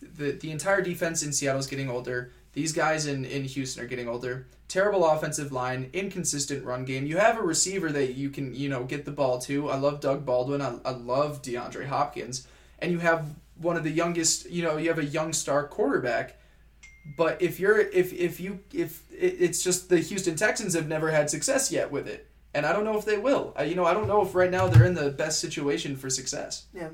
the, the entire defense in Seattle is getting older. These guys in, in Houston are getting older. Terrible offensive line, inconsistent run game. You have a receiver that you can, you know, get the ball to. I love Doug Baldwin. I, I love DeAndre Hopkins. And you have one of the youngest, you know, you have a young star quarterback. But if you're, if, if you, if it, it's just the Houston Texans have never had success yet with it. And I don't know if they will. I, you know, I don't know if right now they're in the best situation for success. Yeah,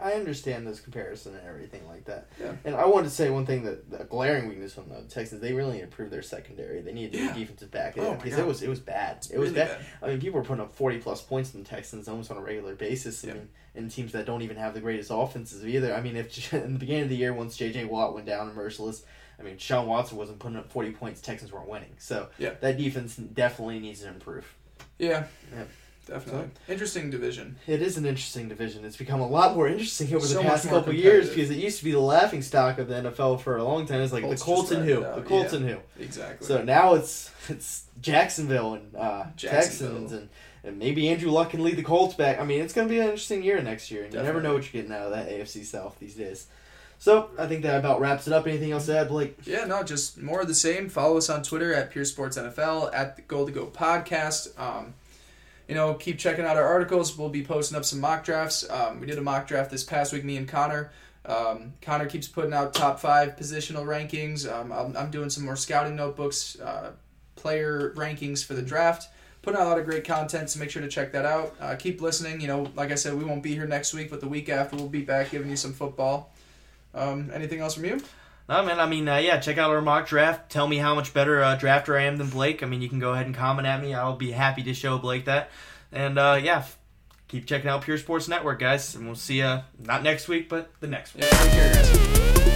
I understand this comparison and everything like that. Yeah. And I want to say one thing that a glaring weakness from the Texans, they really improved their secondary. They needed to Yeah. do defensive back Oh because God. it was it was bad. it was really bad. I mean, people were putting up forty plus points in the Texans almost on a regular basis. I Yeah. mean, in teams that don't even have the greatest offenses either. I mean, if in the beginning of the year, once J.J. Watt went down and Mercilus. I mean, Sean Watson wasn't putting up forty points. Texans weren't winning, so Yeah. that defense definitely needs to improve. Yeah. Yeah. Definitely. Interesting division. It is an interesting division. It's become a lot more interesting over So the past couple years because it used to be the laughing stock of the NFL for a long time. It's like Colts the Colts and who, the Colts yeah. and who. Exactly. So now it's it's Jacksonville and uh, Jacksonville. Texans and, and maybe Andrew Luck can lead the Colts back. I mean, it's going to be an interesting year next year, and you never know what you're getting out of that AFC South these days. So I think that about wraps it up. Anything else to add, Blake? Yeah, no, just more of the same. Follow us on Twitter at Pure Sports NFL at the Goal to Go podcast. Um, you know, keep checking out our articles. We'll be posting up some mock drafts. Um, we did a mock draft this past week, me and Connor. Um, Connor keeps putting out top five positional rankings. Um, I'm, I'm doing some more scouting notebooks, uh, player rankings for the draft. Putting out a lot of great content, so make sure to check that out. Uh, keep listening. You know, like I said, we won't be here next week, but the week after we'll be back giving you some football. Um, anything else from you? No, man. I mean, uh, yeah. Check out our mock draft. Tell me how much better uh, drafter I am than Blake. I mean, you can go ahead and comment at me. I'll be happy to show Blake that. And uh, yeah, keep checking out Pure Sports Network, guys. And we'll see you not next week, but the next one. Yeah, take care, guys.